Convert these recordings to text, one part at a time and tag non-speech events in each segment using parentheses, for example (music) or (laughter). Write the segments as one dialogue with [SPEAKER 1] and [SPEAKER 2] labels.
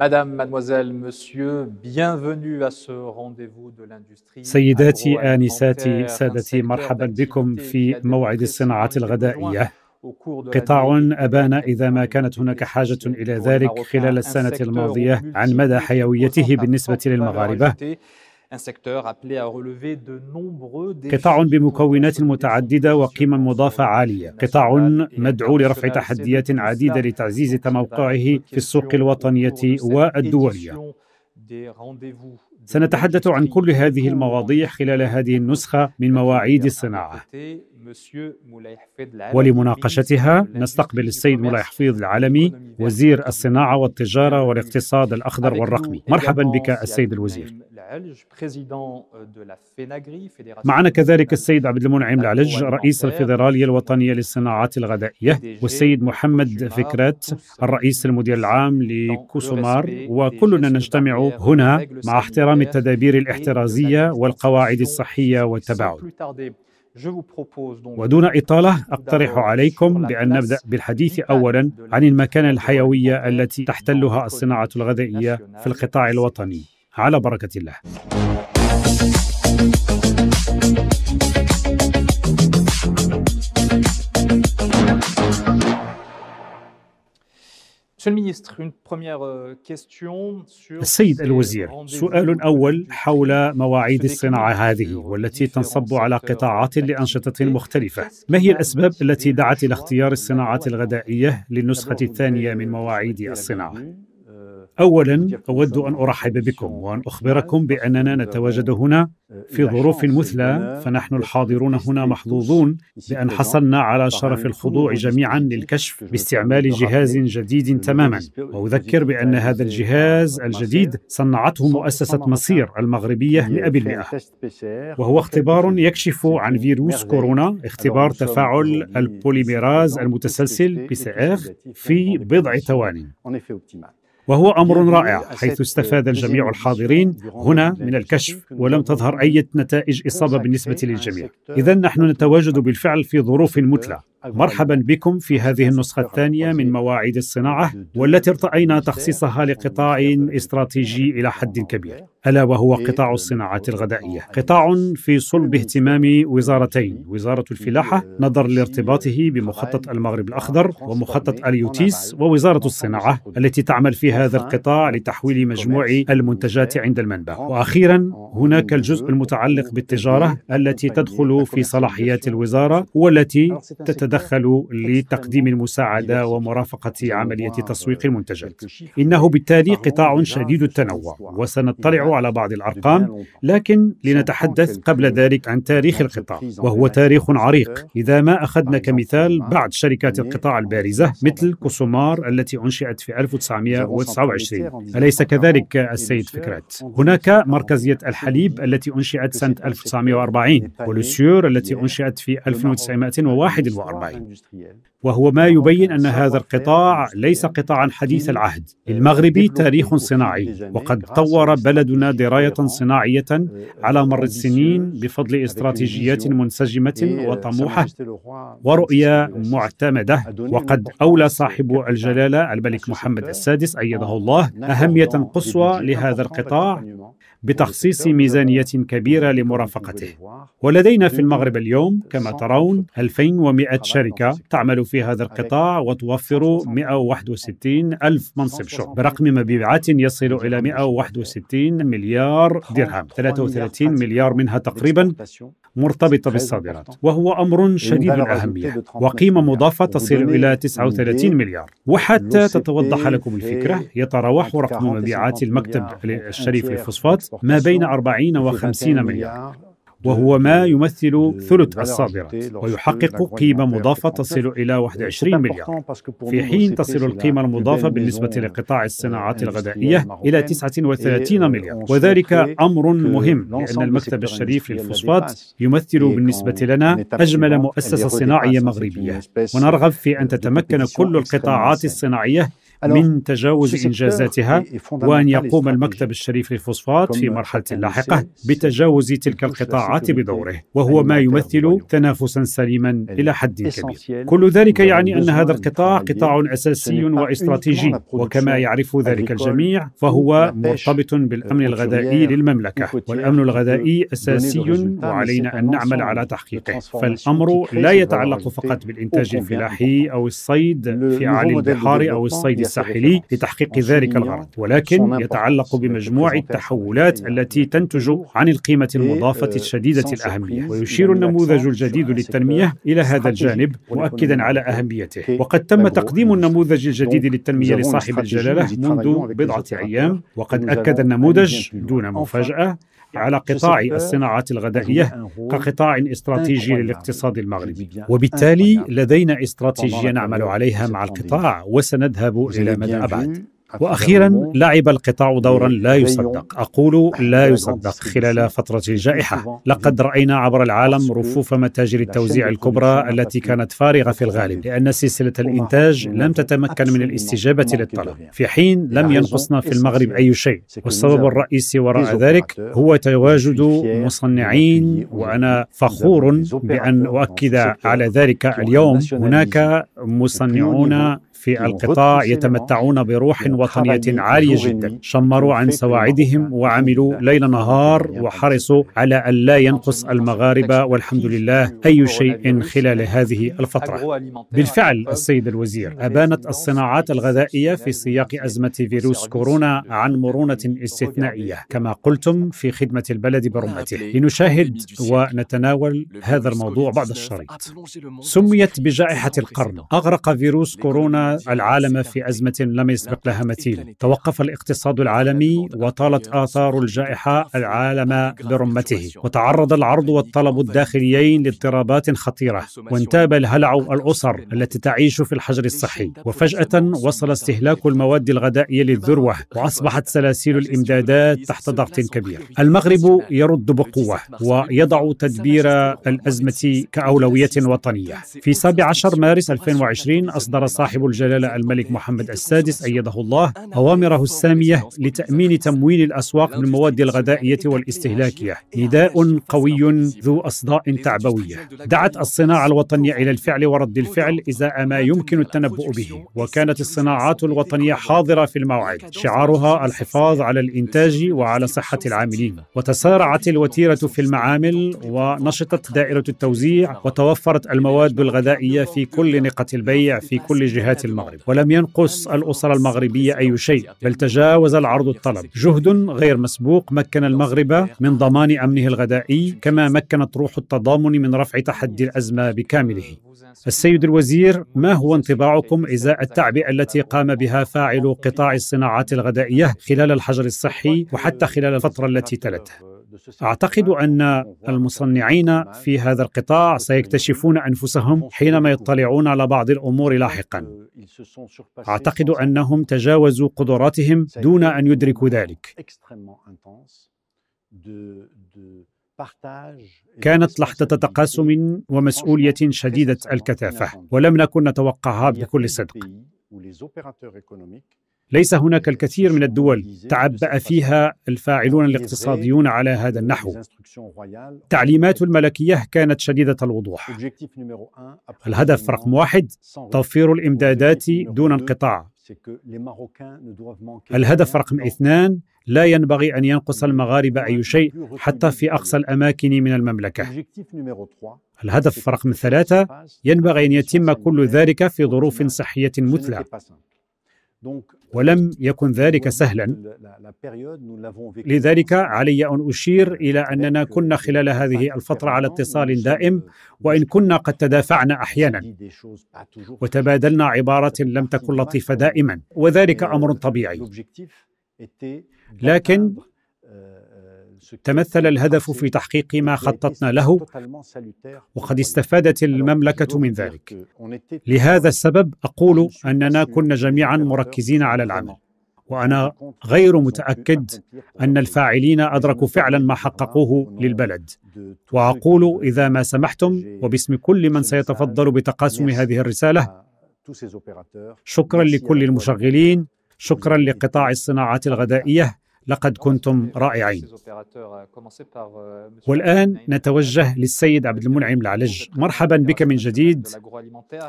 [SPEAKER 1] Madame, mademoiselle, monsieur, bienvenue à ce rendez-vous de l'industrie.
[SPEAKER 2] سيداتي آنساتي سادتي مرحبا بكم في موعد الصناعة الغذائية. قطاع أبان إذا ما كانت هناك حاجة إلى ذلك خلال السنة الماضية عن مدى حيويته بالنسبة للمغاربة. قطاع بمكونات متعددة وقيمة مضافة عالية. قطاع مدعو لرفع تحديات عديدة لتعزيز تموقعه في السوق الوطنية والدولية. سنتحدث عن كل هذه المواضيع خلال هذه النسخة من مواعيد الصناعة. ولمناقشتها نستقبل السيد مولاي حفيظ العالمي وزير الصناعة والتجارة والاقتصاد الأخضر والرقمي. مرحبا بك السيد الوزير. معنا كذلك السيد عبد المنعم العلج رئيس الفيدرالية الوطنية للصناعات الغذائية والسيد محمد فكرات الرئيس المدير العام لكوسومار وكلنا نجتمع هنا مع احترام التدابير الاحترازية والقواعد الصحية والتباعد ودون إطالة أقترح عليكم بأن نبدأ بالحديث أولا عن المكانة الحيوية التي تحتلها الصناعة الغذائية في القطاع الوطني على بركة الله. السيد الوزير سؤال أول حول مواعيد الصناعة هذه والتي تنصب على قطاعات لأنشطة مختلفة؟ ما هي الأسباب التي دعت إلى اختيار الصناعة الغذائية للنسخة الثانية من مواعيد الصناعة؟ اولا أود أن أرحب بكم وأن أخبركم بأننا نتواجد هنا في ظروف مثلى فنحن الحاضرون هنا محظوظون بأن حصلنا على شرف الخضوع جميعا للكشف باستعمال جهاز جديد تماما. وأذكر بأن هذا الجهاز الجديد صنعته مؤسسة مصير المغربية 100% وهو اختبار يكشف عن فيروس كورونا اختبار تفاعل البوليميراز المتسلسل بي في بضع ثوان وهو أمر رائع حيث استفاد الجميع الحاضرين هنا من الكشف ولم تظهر أي نتائج إصابة بالنسبة للجميع. اذا نحن نتواجد بالفعل في ظروف مثلى مرحبا بكم في هذه النسخة الثانية من مواعيد الصناعة والتي ارتأينا تخصيصها لقطاع استراتيجي إلى حد كبير. ألا وهو قطاع الصناعات الغذائية. قطاع في صلب اهتمام وزارتين. وزارة الفلاحة نظرا لارتباطه بمخطط المغرب الأخضر ومخطط اليوتيس ووزارة الصناعة التي تعمل في هذا القطاع لتحويل مجموع المنتجات عند المنبع. وأخيرا هناك الجزء المتعلق بالتجارة التي تدخل في صلاحيات الوزارة والتي تتدخل يتدخل لتقديم المساعدة ومرافقة عملية تسويق المنتجات. إنه بالتالي قطاع شديد التنوع. وسنطلع على بعض الأرقام لكن لنتحدث قبل ذلك عن تاريخ القطاع وهو تاريخ عريق. إذا ما أخذنا كمثال بعض شركات القطاع البارزة مثل كوسومار التي أنشئت في 1929 أليس كذلك السيد فكرات؟ هناك مركزية الحليب التي أنشئت سنة 1940 ولوسيور التي أنشئت في 1941 وهو ما يبين أن هذا القطاع ليس قطاعا حديث العهد. للمغرب تاريخ صناعي وقد طور بلدنا دراية صناعية على مر السنين بفضل استراتيجيات منسجمة وطموحة ورؤية معتمدة. وقد أولى صاحب الجلالة الملك محمد السادس أيده الله أهمية قصوى لهذا القطاع. بتخصيص ميزانية كبيرة لمرافقته. ولدينا في المغرب اليوم كما ترون 2100 شركة تعمل في هذا القطاع وتوفر 161 ألف منصب شغل. برقم مبيعات يصل إلى 161 مليار درهم 33 مليار منها تقريبا. مرتبطة بالصادرات وهو أمر شديد الأهمية وقيمة مضافة تصل إلى 39 مليار. وحتى تتوضح لكم الفكرة يتراوح رقم مبيعات المكتب الشريف للفوسفات ما بين 40 و 50 مليار. وهو ما يمثل ثلث الصادرات ويحقق قيمة مضافة تصل إلى 21 مليار. في حين تصل القيمة المضافة بالنسبة لقطاع الصناعات الغذائية إلى 39 مليار. وذلك أمر مهم لأن المكتب الشريف للفوسفات يمثل بالنسبة لنا أجمل مؤسسة صناعية مغربية. ونرغب في أن تتمكن كل القطاعات الصناعية من تجاوز إنجازاتها وأن يقوم المكتب الشريف للفوسفات في مرحلة لاحقة بتجاوز تلك القطاعات بدوره وهو ما يمثل تنافسا سليما إلى حد كبير. كل ذلك يعني أن هذا القطاع قطاع أساسي واستراتيجي وكما يعرف ذلك الجميع فهو مرتبط بالأمن الغذائي للمملكة والأمن الغذائي أساسي وعلينا أن نعمل على تحقيقه. فالأمر لا يتعلق فقط بالإنتاج الفلاحي أو الصيد في أعالي البحار أو الصيد الساحلي لتحقيق ذلك الغرض. ولكن يتعلق بمجموع التحولات التي تنتج عن القيمة المضافة الشديدة الأهمية. ويشير النموذج الجديد للتنمية إلى هذا الجانب مؤكدا على أهميته. وقد تم تقديم النموذج الجديد للتنمية لصاحب الجلالة منذ بضعة أيام وقد أكد النموذج دون مفاجأة على قطاع الصناعات الغذائية كقطاع استراتيجي للاقتصاد المغربي. وبالتالي لدينا استراتيجية نعمل عليها مع القطاع وسنذهب إلى مدى أبعد. وأخيرا لعب القطاع دورا لا يصدق. أقول لا يصدق خلال فترة الجائحه لقد رأينا عبر العالم رفوف متاجر التوزيع الكبرى التي كانت فارغة في الغالب لأن سلسلة الإنتاج لم تتمكن من الاستجابة للطلب. في حين لم ينقصنا في المغرب أي شيء. والسبب الرئيسي وراء ذلك هو تواجد مصنعين وأنا فخور بأن أؤكد على ذلك اليوم. هناك مصنعون في القطاع يتمتعون بروح وطنية عالية جدا شمروا عن سواعدهم وعملوا ليل نهار وحرصوا على أن لا ينقص المغاربة والحمد لله أي شيء خلال هذه الفترة بالفعل السيد الوزير أبانت الصناعات الغذائية في سياق أزمة فيروس كورونا عن مرونة استثنائية كما قلتم في خدمة البلد برمته لنشاهد ونتناول هذا الموضوع بعد الشريط سميت بجائحة القرن أغرق فيروس كورونا العالم في أزمة لم يسبق لها مثيل. توقف الاقتصاد العالمي وطالت آثار الجائحة العالم برمته. وتعرض العرض والطلب الداخليين لاضطرابات خطيرة. وانتاب الهلع الأسر التي تعيش في الحجر الصحي. وفجأة وصل استهلاك المواد الغذائية للذروة وأصبحت سلاسل الإمدادات تحت ضغط كبير. المغرب يرد بقوة ويضع تدبير الأزمة كأولوية وطنية. في 17 مارس 2020 أصدر صاحب الجلالة الملك محمد السادس أيده الله أوامره السامية لتأمين تمويل الأسواق بالمواد الغذائية والاستهلاكية. نداء قوي ذو أصداء تعبوية. دعت الصناعة الوطنية إلى الفعل ورد الفعل إزاء ما يمكن التنبؤ به. وكانت الصناعات الوطنية حاضرة في الموعد. شعارها الحفاظ على الإنتاج وعلى صحة العاملين. وتسارعت الوتيرة في المعامل ونشطت دائرة التوزيع وتوفرت المواد الغذائية في كل نقة البيع في كل جهات المغرب. ولم ينقص الأسرة المغربية أي شيء بل تجاوز العرض الطلب. جهد غير مسبوق مكن المغرب من ضمان أمنه الغذائي كما مكنت روح التضامن من رفع تحدي الأزمة بكامله. السيد الوزير ما هو انطباعكم إزاء التعبئه التي قام بها فاعل قطاع الصناعات الغذائيه خلال الحجر الصحي وحتى خلال الفترة التي تلته أعتقد أن المصنعين في هذا القطاع سيكتشفون أنفسهم حينما يطلعون على بعض الأمور لاحقا. أعتقد أنهم تجاوزوا قدراتهم دون أن يدركوا ذلك. كانت لحظة تقاسم ومسؤولية شديدة الكثافة ولم نكن نتوقعها بكل صدق. ليس هناك الكثير من الدول تعبأ فيها الفاعلون الاقتصاديون على هذا النحو. تعليمات الملكية كانت شديدة الوضوح. الهدف رقم واحد توفير الإمدادات دون انقطاع. الهدف رقم اثنان لا ينبغي أن ينقص المغاربة أي شيء حتى في أقصى الأماكن من المملكة. الهدف رقم ثلاثة ينبغي أن يتم كل ذلك في ظروف صحية مثلى. ولم يكن ذلك سهلا. لذلك علي أن أشير إلى أننا كنا خلال هذه الفترة على اتصال دائم وإن كنا قد تدافعنا أحيانا. وتبادلنا عبارات لم تكن لطيفة دائما. وذلك أمر طبيعي. لكن تمثل الهدف في تحقيق ما خططنا له وقد استفادت المملكة من ذلك. لهذا السبب أقول أننا كنا جميعا مركزين على العمل وأنا غير متأكد أن الفاعلين أدركوا فعلا ما حققوه للبلد. وأقول إذا ما سمحتم وباسم كل من سيتفضل بتقاسم هذه الرسالة شكرا لكل المشغلين شكرا لقطاع الصناعات الغذائية لقد كنتم رائعين. والآن نتوجه للسيد عبد المنعم العلج. مرحبا بك من جديد.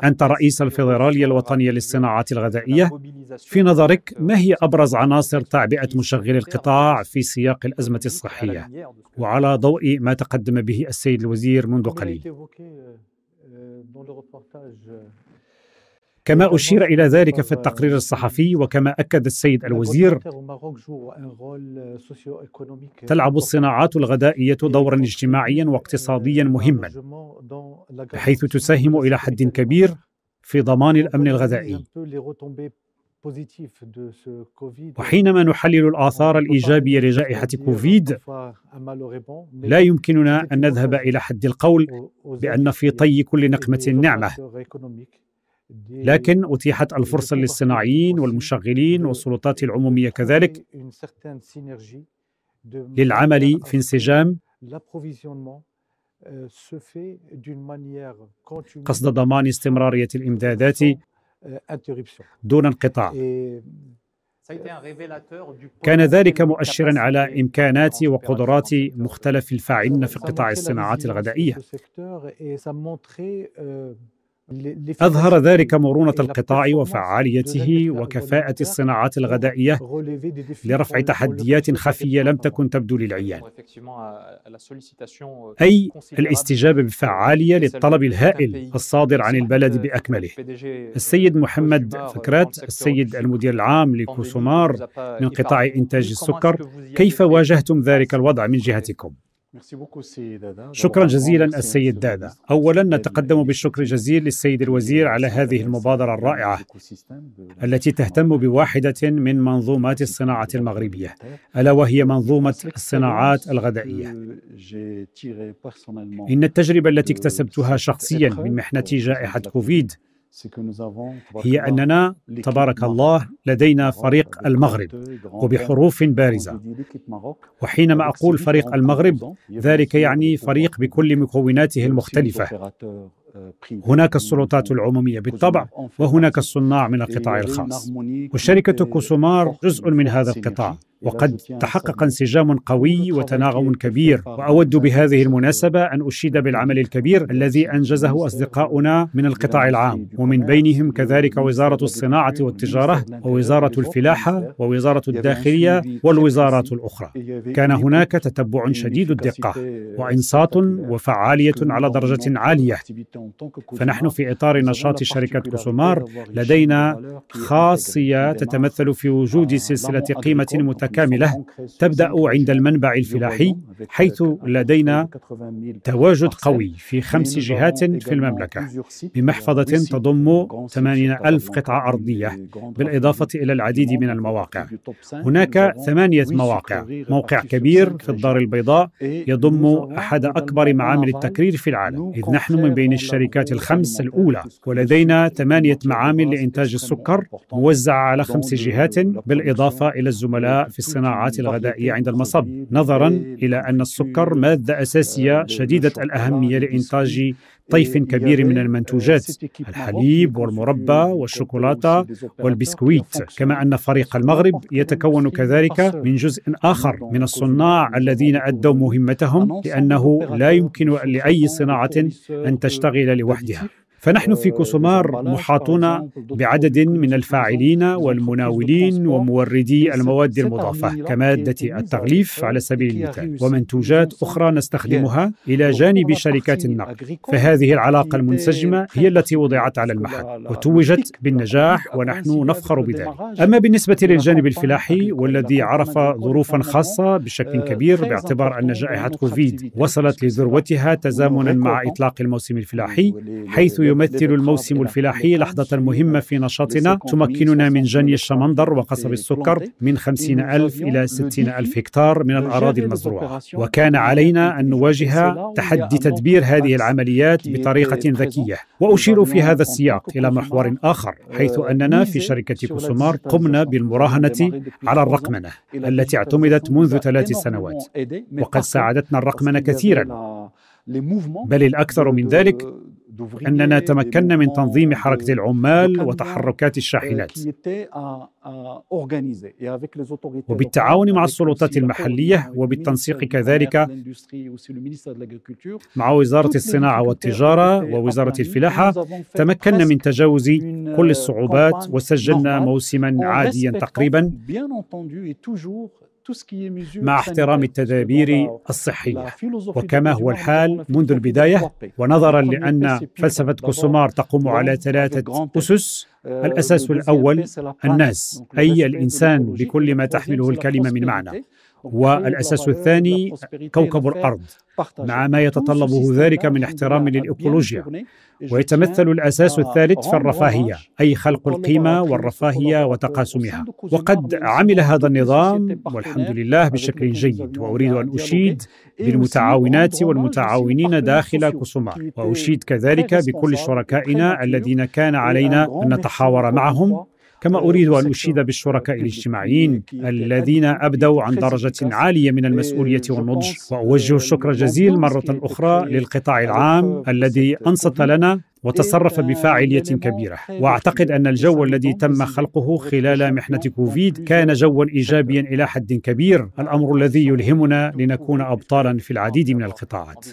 [SPEAKER 2] أنت رئيس الفيدرالية الوطنية للصناعات الغذائية. في نظرك ما هي أبرز عناصر تعبئة مشغلي القطاع في سياق الأزمة الصحية؟ وعلى ضوء ما تقدم به السيد الوزير منذ قليل. كما أشير إلى ذلك في التقرير الصحفي وكما أكد السيد الوزير تلعب الصناعات الغذائية دورا اجتماعيا واقتصاديا مهما بحيث تساهم إلى حد كبير في ضمان الأمن الغذائي. وحينما نحلل الآثار الإيجابية لجائحة كوفيد لا يمكننا أن نذهب إلى حد القول بأن في طي كل نقمة نعمة. لكن أتيحت الفرصة للصناعيين والمشغلين والسلطات العمومية كذلك للعمل في انسجام قصد ضمان استمرارية الإمدادات دون انقطاع كان ذلك مؤشرا على امكانات وقدرات مختلف الفاعلين في قطاع الصناعات الغذائيه أظهر ذلك مرونة القطاع وفعاليته وكفاءة الصناعات الغذائية لرفع تحديات خفية لم تكن تبدو للعيان. أي الاستجابة بفعالية للطلب الهائل الصادر عن البلد بأكمله. السيد محمد فكرات السيد المدير العام لكوسومار من قطاع إنتاج السكر؟ كيف واجهتم ذلك الوضع من جهتكم؟ شكرا جزيلا السيد دادا. اولا نتقدم بالشكر الجزيل للسيد الوزير على هذه المبادرة الرائعة التي تهتم بواحدة من منظومات الصناعة المغربية. ألا وهي منظومة الصناعات الغذائية. إن التجربة التي اكتسبتها شخصيا من محنة جائحة كوفيد هي أننا تبارك الله لدينا فريق المغرب وبحروف بارزة. وحينما أقول فريق المغرب ذلك يعني فريق بكل مكوناته المختلفة. هناك السلطات العمومية بالطبع وهناك الصناع من القطاع الخاص. وشركة كوسومار جزء من هذا القطاع. وقد تحقق انسجام قوي وتناغم كبير واود بهذه المناسبه ان اشيد بالعمل الكبير الذي انجزه اصدقاؤنا من القطاع العام ومن بينهم كذلك وزاره الصناعه والتجاره ووزاره الفلاحه ووزاره الداخليه والوزارات الاخرى كان هناك تتبع شديد الدقه وانصات وفعاليه على درجه عاليه فنحن في اطار نشاط شركه كوسومار لدينا خاصيه تتمثل في وجود سلسله قيمه متكامله كاملة تبدأ عند المنبع الفلاحي حيث لدينا تواجد قوي في خمس جهات في المملكة بمحفظة تضم 80 ألف قطعة أرضية. بالإضافة إلى العديد من المواقع. هناك ثمانية مواقع. موقع كبير في الدار البيضاء يضم أحد أكبر معامل التكرير في العالم. إذ نحن من بين الشركات الخمس الأولى. ولدينا ثمانية معامل لإنتاج السكر موزعة على خمس جهات بالإضافة إلى الزملاء في الصناعات الغذائية عند المصب نظرا إلى أن السكر مادة أساسية شديدة الأهمية لإنتاج طيف كبير من المنتوجات الحليب والمربى والشوكولاتة والبسكويت. كما أن فريق المغرب يتكون كذلك من جزء آخر من الصناع الذين أدوا مهمتهم لأنه لا يمكن لأي صناعة أن تشتغل لوحدها. فنحن في كوسومار محاطون بعدد من الفاعلين والمناولين وموردي المواد المضافة كمادة التغليف على سبيل المثال ومنتوجات أخرى نستخدمها إلى جانب شركات النقل فهذه العلاقة المنسجمة هي التي وضعت على المحك وتوجت بالنجاح ونحن نفخر بذلك. أما بالنسبة للجانب الفلاحي والذي عرف ظروفا خاصة بشكل كبير باعتبار أن جائحة كوفيد وصلت لذروتها تزامنا مع إطلاق الموسم الفلاحي حيث يمثل الموسم الفلاحي لحظة مهمة في نشاطنا تمكننا من جني الشمندر وقصب السكر من خمسين ألف إلى ستين ألف هكتار من الأراضي المزروعة وكان علينا أن نواجه تحدي تدبير هذه العمليات بطريقة ذكية وأشير في هذا السياق إلى محور آخر حيث أننا في شركة كوسومار قمنا بالمراهنة على الرقمنة التي اعتمدت منذ ثلاث سنوات وقد ساعدتنا الرقمنة كثيرا بل الأكثر من ذلك أننا تمكنا من تنظيم حركة العمال وتحركات الشاحنات. وبالتعاون مع السلطات المحلية وبالتنسيق كذلك مع وزارة الصناعة والتجارة ووزارة الفلاحة. تمكنا من تجاوز كل الصعوبات وسجلنا موسما عاديا تقريبا. مع احترام التدابير الصحية. وكما هو الحال منذ البداية ونظرا لأن فلسفة كوسومار تقوم على ثلاثة أسس. الأساس الأول الناس. أي الإنسان بكل ما تحمله الكلمة من معنى. والأساس الثاني كوكب الأرض مع ما يتطلبه ذلك من احترام للإيكولوجيا ويتمثل الأساس الثالث في الرفاهية أي خلق القيمة والرفاهية وتقاسمها. وقد عمل هذا النظام والحمد لله بشكل جيد وأريد أن أشيد بالمتعاونات والمتعاونين داخل كوسومار وأشيد كذلك بكل شركائنا الذين كان علينا أن نتحاور معهم كما أريد أن أشيد بالشركاء الاجتماعيين الذين أبدوا عن درجة عالية من المسؤولية والنضج. وأوجه الشكر جزيل مرة أخرى للقطاع العام الذي أنصت لنا وتصرف بفاعليه كبيرة. وأعتقد أن الجو الذي تم خلقه خلال محنة كوفيد كان جوا ايجابيا إلى حد كبير. الأمر الذي يلهمنا لنكون ابطالا في العديد من القطاعات.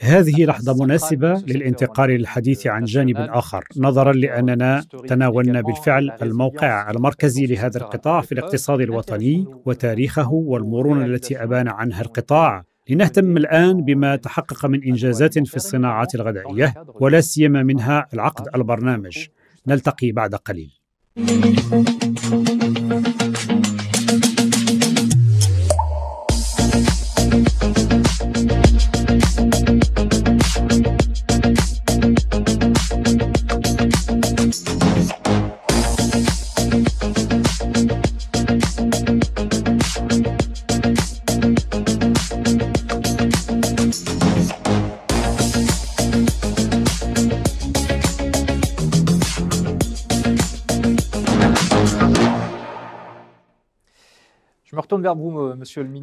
[SPEAKER 2] هذه لحظة مناسبة للانتقال للحديث عن جانب آخر نظرا لأننا تناولنا بالفعل الموقع المركزي لهذا القطاع في الاقتصاد الوطني وتاريخه والمرونه التي أبان عنها القطاع. لنهتم الآن بما تحقق من إنجازات في الصناعات الغذائية ولا سيما منها العقد البرنامج. نلتقي بعد قليل.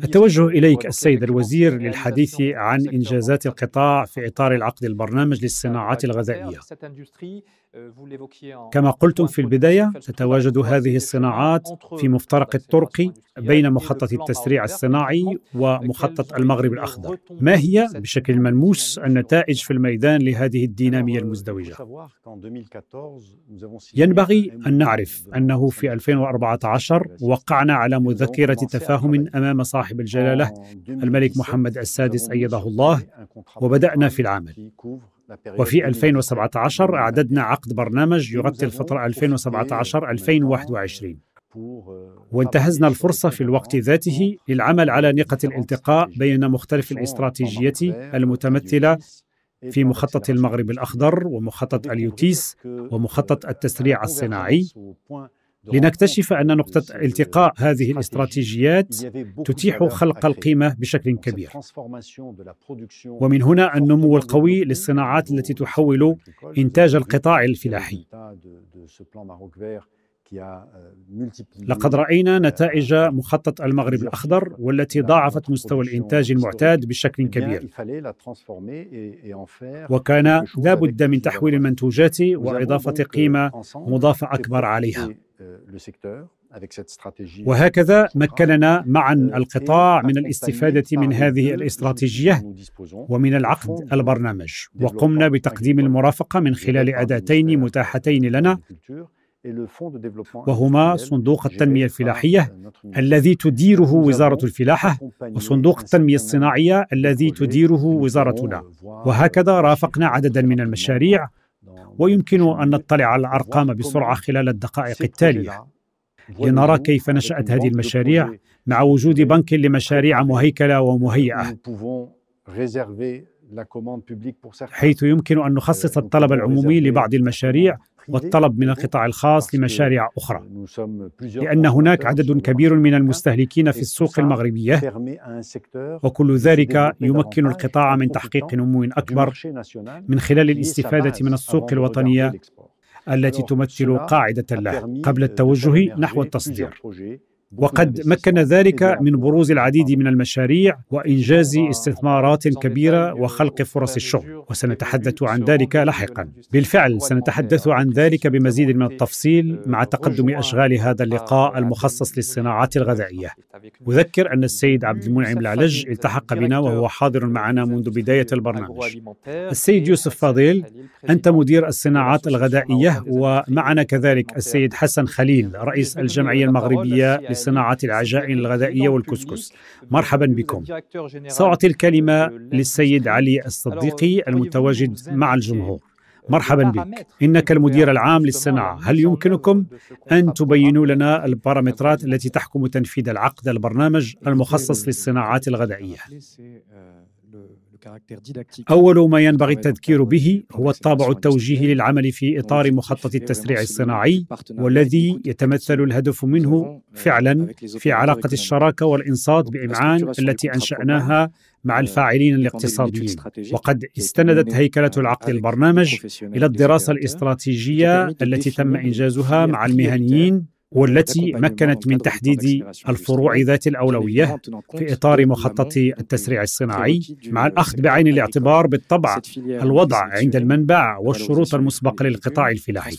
[SPEAKER 2] التوجه إليك السيد الوزير للحديث عن إنجازات القطاع في إطار العقد البرنامج للصناعات الغذائية كما قلتم في البداية تتواجد هذه الصناعات في مفترق الطرق بين مخطط التسريع الصناعي ومخطط المغرب الأخضر. ما هي بشكل ملموس النتائج في الميدان لهذه الدينامية المزدوجة؟ ينبغي أن نعرف أنه في 2014 وقعنا على مذكرة تفاهم أمام صاحب الجلالة الملك محمد السادس أيده الله وبدأنا في العمل. وفي 2017 أعددنا عقد برنامج يغطي الفترة 2017-2021 وانتهزنا الفرصة في الوقت ذاته للعمل على نقطة الالتقاء بين مختلف الاستراتيجيات المتمثلة في مخطط المغرب الأخضر ومخطط اليوتيس ومخطط التسريع الصناعي. لنكتشف أن نقطة التقاء هذه الاستراتيجيات تتيح خلق القيمة بشكل كبير. ومن هنا النمو القوي للصناعات التي تحول إنتاج القطاع الفلاحي. لقد رأينا نتائج مخطط المغرب الأخضر والتي ضاعفت مستوى الإنتاج المعتاد بشكل كبير. وكان لا بد من تحويل المنتوجات وإضافة قيمة مضافة أكبر عليها. وهكذا مكننا معا القطاع من الاستفادة من هذه الاستراتيجية ومن العقد البرنامج. وقمنا بتقديم المرافقة من خلال أداتين متاحتين لنا. وهما صندوق التنمية الفلاحية الذي تديره وزارة الفلاحة وصندوق التنمية الصناعية الذي تديره وزارتنا. وهكذا رافقنا عددا من المشاريع. ويمكن أن نطلع على الأرقام بسرعة خلال الدقائق التالية. لنرى كيف نشأت هذه المشاريع مع وجود بنك لمشاريع مهيكلة ومهيئة. حيث يمكن أن نخصص الطلب العمومي لبعض المشاريع والطلب من القطاع الخاص لمشاريع أخرى. لأن هناك عدد كبير من المستهلكين في السوق المغربية. وكل ذلك يمكن القطاع من تحقيق نمو أكبر من خلال الاستفادة من السوق الوطنية التي تمثل قاعدة له قبل التوجه نحو التصدير. وقد مكن ذلك من بروز العديد من المشاريع وإنجاز استثمارات كبيرة وخلق فرص الشغل. وسنتحدث عن ذلك لاحقا. بالفعل سنتحدث عن ذلك بمزيد من التفصيل مع تقدم أشغال هذا اللقاء المخصص للصناعات الغذائية. أذكر أن السيد عبد المنعم العلج التحق بنا وهو حاضر معنا منذ بداية البرنامج. السيد يوسف فاضيل أنت مدير الصناعات الغذائية ومعنا كذلك السيد حسن خليل رئيس الجمعيه المغربيه لصناعة العجائن الغذائية والكسكس. مرحبا بكم. سأعطي الكلمة للسيد علي الصديقي المتواجد مع الجمهور. مرحبا بك. إنك المدير العام للصناعة. هل يمكنكم أن تبينوا لنا البارامترات التي تحكم تنفيذ العقد البرنامج المخصص للصناعات الغذائية؟ أول ما ينبغي التذكير به هو الطابع التوجيهي للعمل في إطار مخطط التسريع الصناعي والذي يتمثل الهدف منه فعلا في علاقة الشراكة والإنصات بإمعان التي أنشأناها مع الفاعلين الاقتصاديين وقد استندت هيكلة العقد البرنامج إلى الدراسة الاستراتيجية التي تم إنجازها مع المهنيين والتي مكنت من تحديد الفروع ذات الأولوية في إطار مخطط التسريع الصناعي مع الأخذ بعين الاعتبار بالطبع الوضع عند المنبع والشروط المسبقه للقطاع الفلاحي.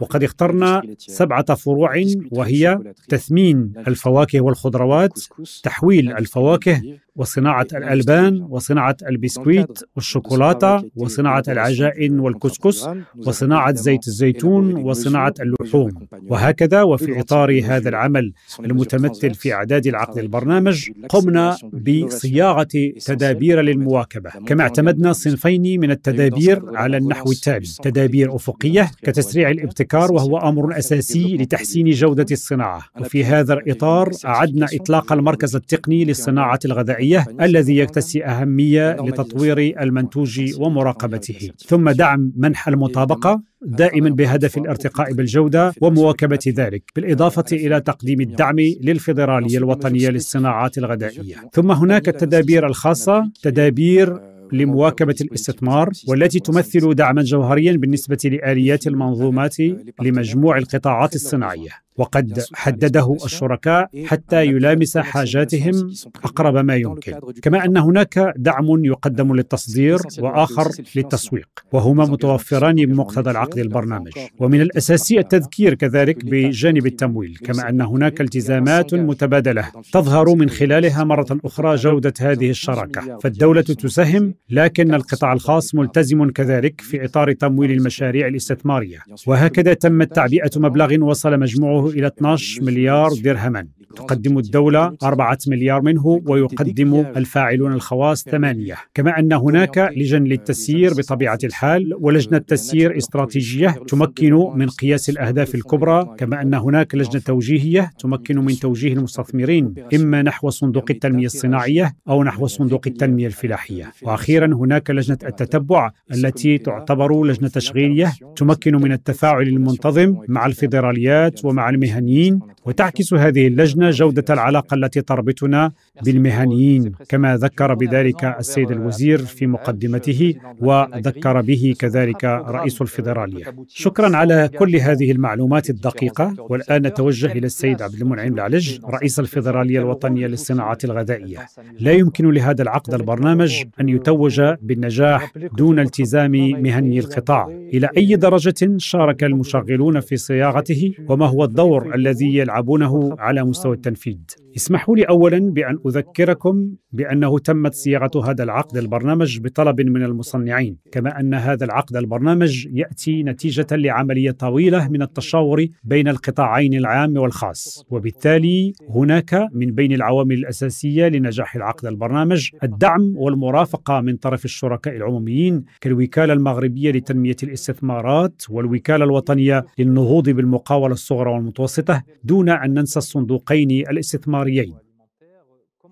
[SPEAKER 2] وقد اخترنا سبعة فروع وهي تثمين الفواكه والخضروات تحويل الفواكه وصناعة الألبان وصناعة البسكويت والشوكولاتة وصناعة العجائن والكسكس وصناعة زيت الزيتون وصناعة اللحوم. وهكذا وفي إطار هذا العمل المتمثل في أعداد العقد البرنامج قمنا بصياغة تدابير للمواكبة. كما اعتمدنا صنفين من التدابير على النحو التالي. تدابير أفقية كتسريع الابتكار وهو أمر أساسي لتحسين جودة الصناعة. وفي هذا الإطار أعدنا إطلاق المركز التقني للصناعة. الغذائية الصناعيه الذي يكتسي أهمية لتطوير المنتوج ومراقبته. ثم دعم منح المطابقة دائما بهدف الارتقاء بالجودة ومواكبة ذلك بالإضافة إلى تقديم الدعم للفيدرالية الوطنية للصناعات الغذائية. ثم هناك التدابير الخاصة تدابير لمواكبة الاستثمار والتي تمثل دعما جوهريا بالنسبة لآليات المنظومات لمجموع القطاعات الصناعية. وقد حدده الشركاء حتى يلامس حاجاتهم أقرب ما يمكن. كما أن هناك دعم يقدم للتصدير وآخر للتسويق وهما متوفران بمقتضى العقد البرنامج. ومن الأساسي التذكير كذلك بجانب التمويل كما أن هناك التزامات متبادلة تظهر من خلالها مرة أخرى جودة هذه الشراكة. فالدولة تساهم لكن القطاع الخاص ملتزم كذلك في إطار تمويل المشاريع الاستثمارية. وهكذا تمت تعبئه مبلغ وصل مجموعه إلى 12 مليار درهما. تقدم الدولة أربعة مليار منه ويقدم الفاعلون الخواص ثمانية. كما أن هناك لجن للتسيير بطبيعة الحال ولجنة تسيير استراتيجية تمكن من قياس الأهداف الكبرى كما أن هناك لجنة توجيهية تمكن من توجيه المستثمرين إما نحو صندوق التنمية الصناعية أو نحو صندوق التنمية الفلاحية. وأخيرا هناك لجنة التتبع التي تعتبر لجنة تشغيلية تمكن من التفاعل المنتظم مع الفيدراليات ومع المهنيين وتعكس هذه اللجنة جودة العلاقة التي تربطنا بالمهنيين كما ذكر بذلك السيد الوزير في مقدمته وذكر به كذلك رئيس الفيدرالية. شكرا على كل هذه المعلومات الدقيقة والآن نتوجه إلى السيد عبد المنعم العلج رئيس الفيدرالية الوطنية للصناعات الغذائية. لا يمكن لهذا العقد البرنامج أن يتوج بالنجاح دون التزام مهني القطاع. إلى أي درجة شارك المشغلون في صياغته وما هو الدور الذي يلعبونه على مستوى التنفيذ اسمحوا لي اولا بأن أذكركم بأنه تمت صياغة هذا العقد البرنامج بطلب من المصنعين كما أن هذا العقد البرنامج يأتي نتيجة لعملية طويلة من التشاور بين القطاعين العام والخاص. وبالتالي هناك من بين العوامل الأساسية لنجاح العقد البرنامج الدعم والمرافقة من طرف الشركاء العموميين كالوكالة المغربية لتنمية الاستثمارات والوكالة الوطنية للنهوض بالمقاولة الصغرى والمتوسطة دون أن ننسى الصندوقين الاستثماريين الحضاريين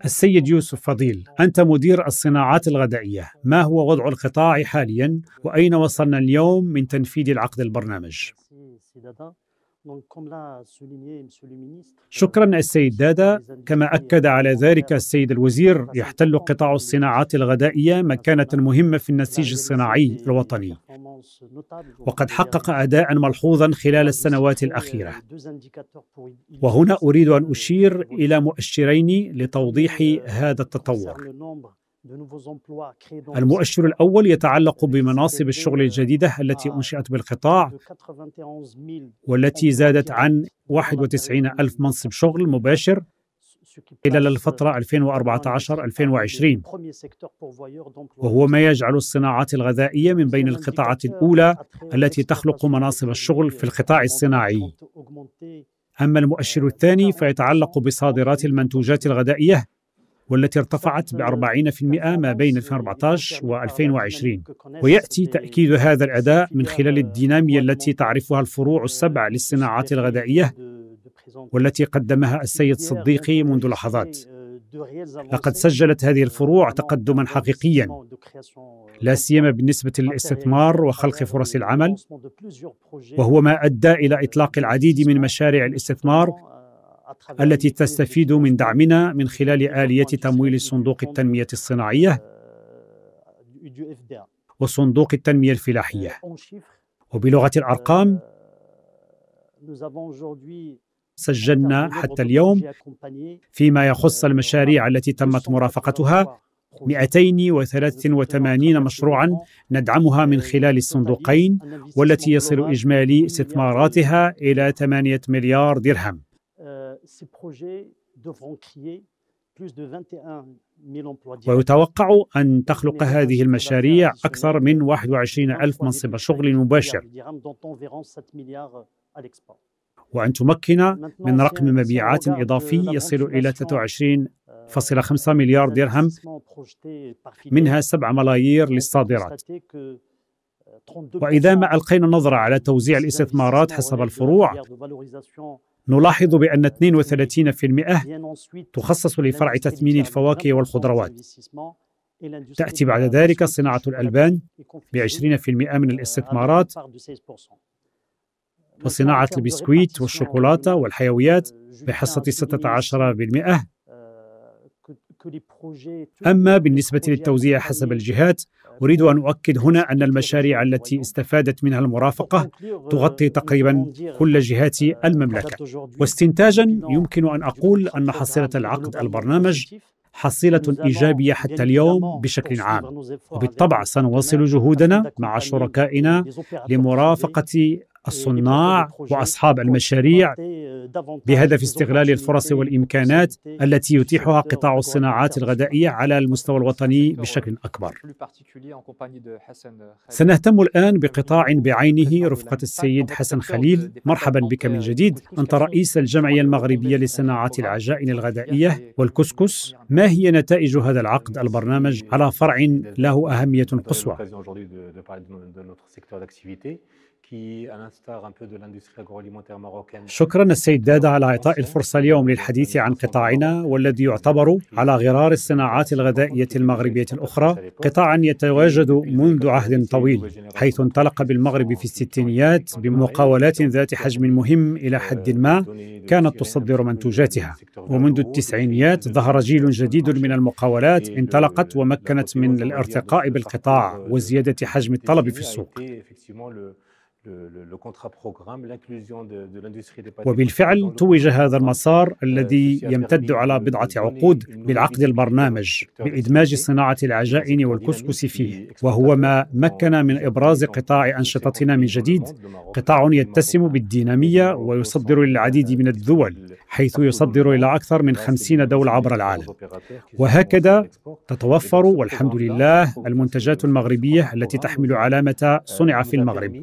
[SPEAKER 2] السيد يوسف فضيل أنت مدير الصناعات الغذائية. ما هو وضع القطاع حاليا؟ وأين وصلنا اليوم من تنفيذ العقد البرنامج؟ شكرا السيد دادا. كما أكد على ذلك السيد الوزير يحتل قطاع الصناعات الغذائية مكانة مهمة في النسيج الصناعي الوطني. وقد حقق اداء ملحوظا خلال السنوات الأخيرة. وهنا أريد أن أشير إلى مؤشرين لتوضيح هذا التطور المؤشر الأول يتعلق بمناصب الشغل الجديدة التي أنشئت بالقطاع والتي زادت عن 91 ألف منصب شغل مباشر خلال الفترة 2014-2020 وهو ما يجعل الصناعات الغذائية من بين القطاعات الأولى التي تخلق مناصب الشغل في القطاع الصناعي. أما المؤشر الثاني فيتعلق بصادرات المنتوجات الغذائية والتي ارتفعت ب 40% ما بين 2014 و 2020 ويأتي تأكيد هذا الأداء من خلال الدينامية التي تعرفها الفروع السبع للصناعات الغذائية والتي قدمها السيد صديقي منذ لحظات. لقد سجلت هذه الفروع تقدما حقيقيا لا سيما بالنسبة للاستثمار وخلق فرص العمل وهو ما أدى إلى إطلاق العديد من مشاريع الاستثمار التي تستفيد من دعمنا من خلال آلية تمويل صندوق التنمية الصناعية وصندوق التنمية الفلاحية. وبلغة الأرقام سجلنا حتى اليوم فيما يخص المشاريع التي تمت مرافقتها 283 مشروعا ندعمها من خلال الصندوقين والتي يصل إجمالي استثماراتها إلى 8 مليار درهم. ويتوقع أن تخلق هذه المشاريع أكثر من 21 ألف منصب شغل مباشر. وأن تمكن من رقم مبيعات إضافي يصل إلى 23.5 مليار درهم منها 7 ملايير للصادرات. وإذا ما ألقينا النظر على توزيع الاستثمارات حسب الفروع نلاحظ بأن 32% تخصص لفرع تثمين الفواكه والخضروات. تأتي بعد ذلك صناعة الألبان ب 20% من الاستثمارات وصناعة البسكويت والشوكولاتة والحيويات بحصة 16% أما بالنسبة للتوزيع حسب الجهات أريد أن أؤكد هنا أن المشاريع التي استفادت منها المرافقة تغطي تقريبا كل جهات المملكة. واستنتاجا يمكن أن أقول أن حصيلة العقد البرنامج حصيلة إيجابية حتى اليوم بشكل عام. وبالطبع سنواصل جهودنا مع شركائنا لمرافقة الصناع وأصحاب المشاريع بهدف استغلال الفرص والإمكانات التي يتيحها قطاع الصناعات الغذائية على المستوى الوطني بشكل أكبر. سنهتم الآن بقطاع بعينه رفقة السيد حسن خليل، مرحبا بك من جديد، أنت رئيس الجمعية المغربية لصناعة العجائن الغذائية والكسكس، ما هي نتائج هذا العقد؟ البرنامج على فرع له أهمية قصوى؟ شكرا السيد دادا على إعطاء الفرصة اليوم للحديث عن قطاعنا والذي يعتبر على غرار الصناعات الغذائية المغربية الأخرى قطاعا يتواجد منذ عهد طويل حيث انطلق بالمغرب في الستينيات بمقاولات ذات حجم مهم إلى حد ما كانت تصدر منتوجاتها. ومنذ التسعينيات ظهر جيل جديد من المقاولات انطلقت ومكنت من الارتقاء بالقطاع وزيادة حجم الطلب في السوق. وبالفعل توج هذا المسار euh, الذي يمتد على بضعة عقود بالعقد البرنامج بإدماج صناعة العجائن والكسكس فيه وهو ما مكن من إبراز قطاع أنشطتنا من جديد. قطاع يتسم بالدينامية ويصدر للعديد من الدول حيث يصدر إلى أكثر من خمسين دولة عبر العالم. وهكذا تتوفر والحمد لله المنتجات المغربية التي تحمل علامة صنع في المغرب.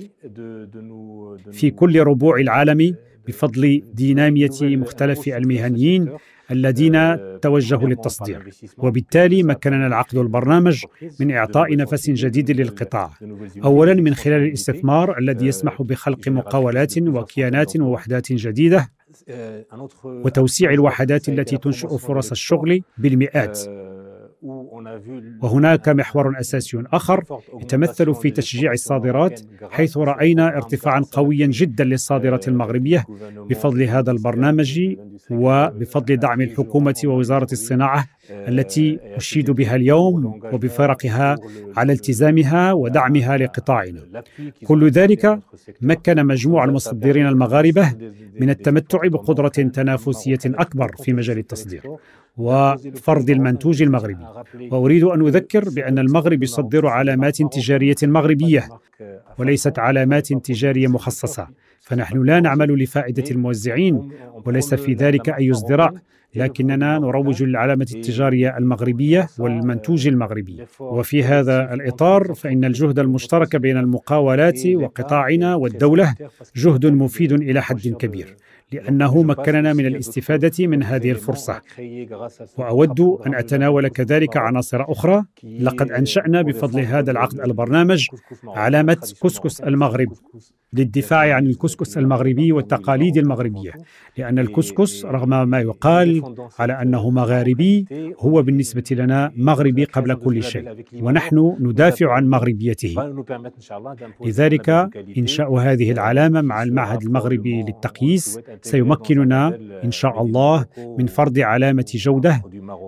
[SPEAKER 2] في كل ربوع العالم بفضل دينامية مختلف المهنيين الذين توجهوا للتصدير وبالتالي مكننا العقد البرنامج من إعطاء نفس جديد للقطاع. أولا من خلال الاستثمار الذي يسمح بخلق مقاولات وكيانات ووحدات جديدة وتوسيع الوحدات التي تنشئ فرص الشغل بالمئات. وهناك محور أساسي آخر يتمثل في تشجيع الصادرات حيث رأينا ارتفاعا قويا جدا للصادرات المغربية بفضل هذا البرنامج وبفضل دعم الحكومة ووزارة الصناعة التي أشيد بها اليوم وبفرقها على التزامها ودعمها لقطاعنا. كل ذلك مكن مجموع المصدرين المغاربة من التمتع بقدرة تنافسية أكبر في مجال التصدير وفرض المنتوج المغربي. وأريد أن أذكر بأن المغرب يصدر علامات تجارية مغربية وليست علامات تجارية مخصصة. فنحن لا نعمل لفائدة الموزعين وليس في ذلك أي ازدراء لكننا نروج للعلامة التجارية المغربية والمنتوج المغربي. وفي هذا الإطار فإن الجهد المشترك بين المقاولات وقطاعنا والدولة جهد مفيد إلى حد كبير. لأنه مكننا من الاستفادة من هذه الفرصة. وأود أن أتناول كذلك عناصر أخرى. لقد أنشأنا بفضل هذا العقد البرنامج علامة كسكس المغرب. للدفاع عن الكسكس المغربي والتقاليد المغربية. لأن الكسكس رغم ما يقال على أنه مغاربي هو بالنسبة لنا مغربي قبل كل شيء ونحن ندافع عن مغربيته. لذلك إنشاء هذه العلامة مع المعهد المغربي للتقييس سيمكننا إن شاء الله من فرض علامة جودة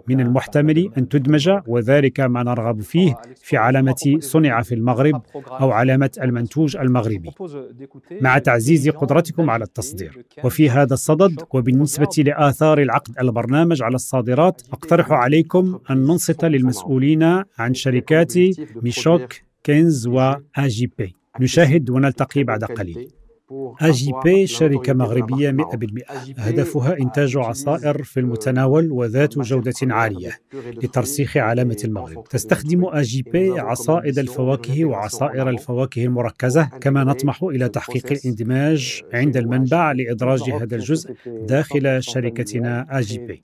[SPEAKER 2] من المحتمل أن تدمج وذلك ما نرغب فيه في علامة صنع في المغرب أو علامة المنتوج المغربي. مع تعزيز قدرتكم على التصدير. وفي هذا الصدد وبالنسبة لآثار العقد البرنامج على الصادرات. أقترح عليكم أن ننصت للمسؤولين عن شركات ميشوك كينز وآجي بي نشاهد ونلتقي بعد قليل. أجي بي شركة مغربية 100% هدفها إنتاج عصائر في المتناول وذات جودة عالية لترسيخ علامة المغرب. تستخدم أجي بي عصائد الفواكه وعصائر الفواكه المركزة كما نطمح إلى تحقيق الاندماج عند المنبع لإدراج هذا الجزء داخل شركتنا أجي بي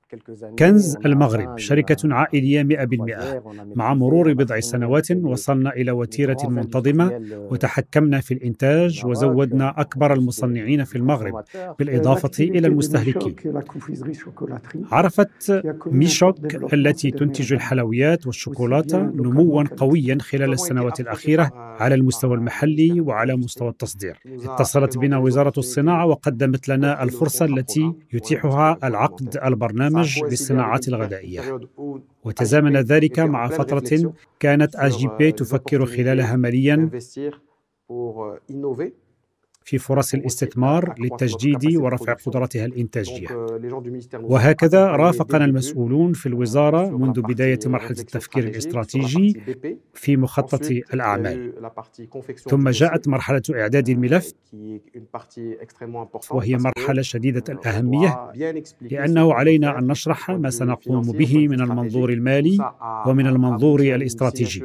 [SPEAKER 2] كنز المغرب شركة عائلية 100% مع مرور بضع سنوات وصلنا إلى وتيرة منتظمة وتحكمنا في الإنتاج وزودنا أكبر أكبر المصنعين في المغرب بالإضافة إلى المستهلكين. عرفت ميشوك التي تنتج الحلويات والشوكولاتة نموا قويا خلال السنوات الأخيرة على المستوى المحلي وعلى مستوى التصدير. اتصلت بنا وزارة الصناعة وقدمت لنا الفرصة التي يتيحها العقد البرنامج للصناعات الغذائية. وتزامن ذلك مع فترة كانت أجي بي تفكر خلالها ماليا. في فرص الاستثمار للتجديد ورفع قدرتها الإنتاجية. وهكذا رافقنا المسؤولون في الوزارة منذ بداية مرحلة التفكير الاستراتيجي في مخطط الأعمال. ثم جاءت مرحلة إعداد الملف. وهي مرحلة شديدة الأهمية. لأنه علينا أن نشرح ما سنقوم به من المنظور المالي ومن المنظور الاستراتيجي.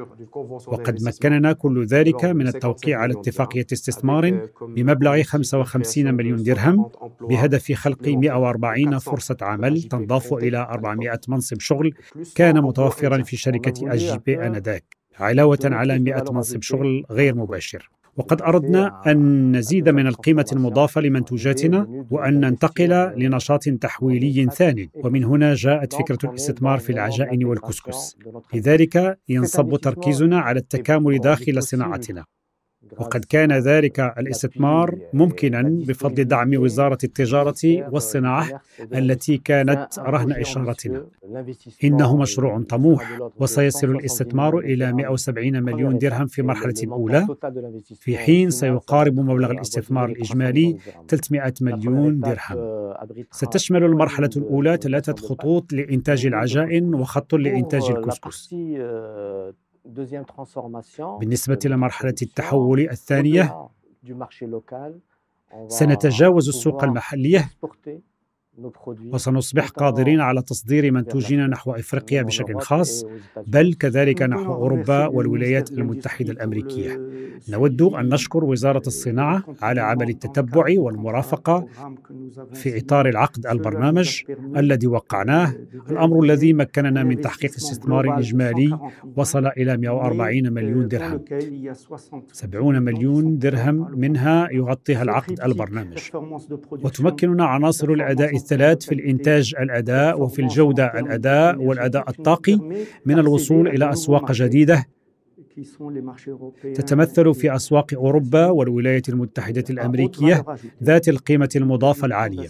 [SPEAKER 2] وقد مكننا كل ذلك من التوقيع على اتفاقية استثمار بمبلغ 55 مليون درهم بهدف خلق 140 فرصة عمل تنضاف إلى 400 منصب شغل كان متوفرا في شركة أجي بي آنذاك علاوة على 100 منصب شغل غير مباشر. وقد أردنا أن نزيد من القيمة المضافة لمنتوجاتنا وأن ننتقل لنشاط تحويلي ثاني. ومن هنا جاءت فكرة الاستثمار في العجائن والكسكس. لذلك ينصب تركيزنا على التكامل داخل صناعتنا. وقد كان ذلك الاستثمار ممكنا بفضل دعم وزارة التجارة والصناعة التي كانت رهن إشارتنا. إنه مشروع طموح وسيصل الاستثمار إلى 170 مليون درهم في مرحلة اولى في حين سيقارب مبلغ الاستثمار الإجمالي 300 مليون درهم. ستشمل المرحلة الأولى ثلاثة خطوط لإنتاج العجائن وخط لإنتاج الكسكس. بالنسبة لمرحلة التحول الثانية سنتجاوز السوق المحلية. وسنصبح قادرين على تصدير منتوجنا نحو إفريقيا بشكل خاص بل كذلك نحو أوروبا والولايات المتحدة الأمريكية. نود أن نشكر وزارة الصناعة على عمل التتبع والمرافقة في إطار العقد البرنامج الذي وقعناه، الأمر الذي مكننا من تحقيق استثمار إجمالي وصل إلى 140 مليون درهم. 70 مليون درهم منها يغطيها العقد البرنامج. وتمكننا عناصر الأداء الثلاث في الإنتاج الأداء وفي الجودة الأداء والأداء الطاقي من الوصول إلى أسواق جديدة تتمثل في أسواق أوروبا والولايات المتحدة الأمريكية ذات القيمة المضافة العالية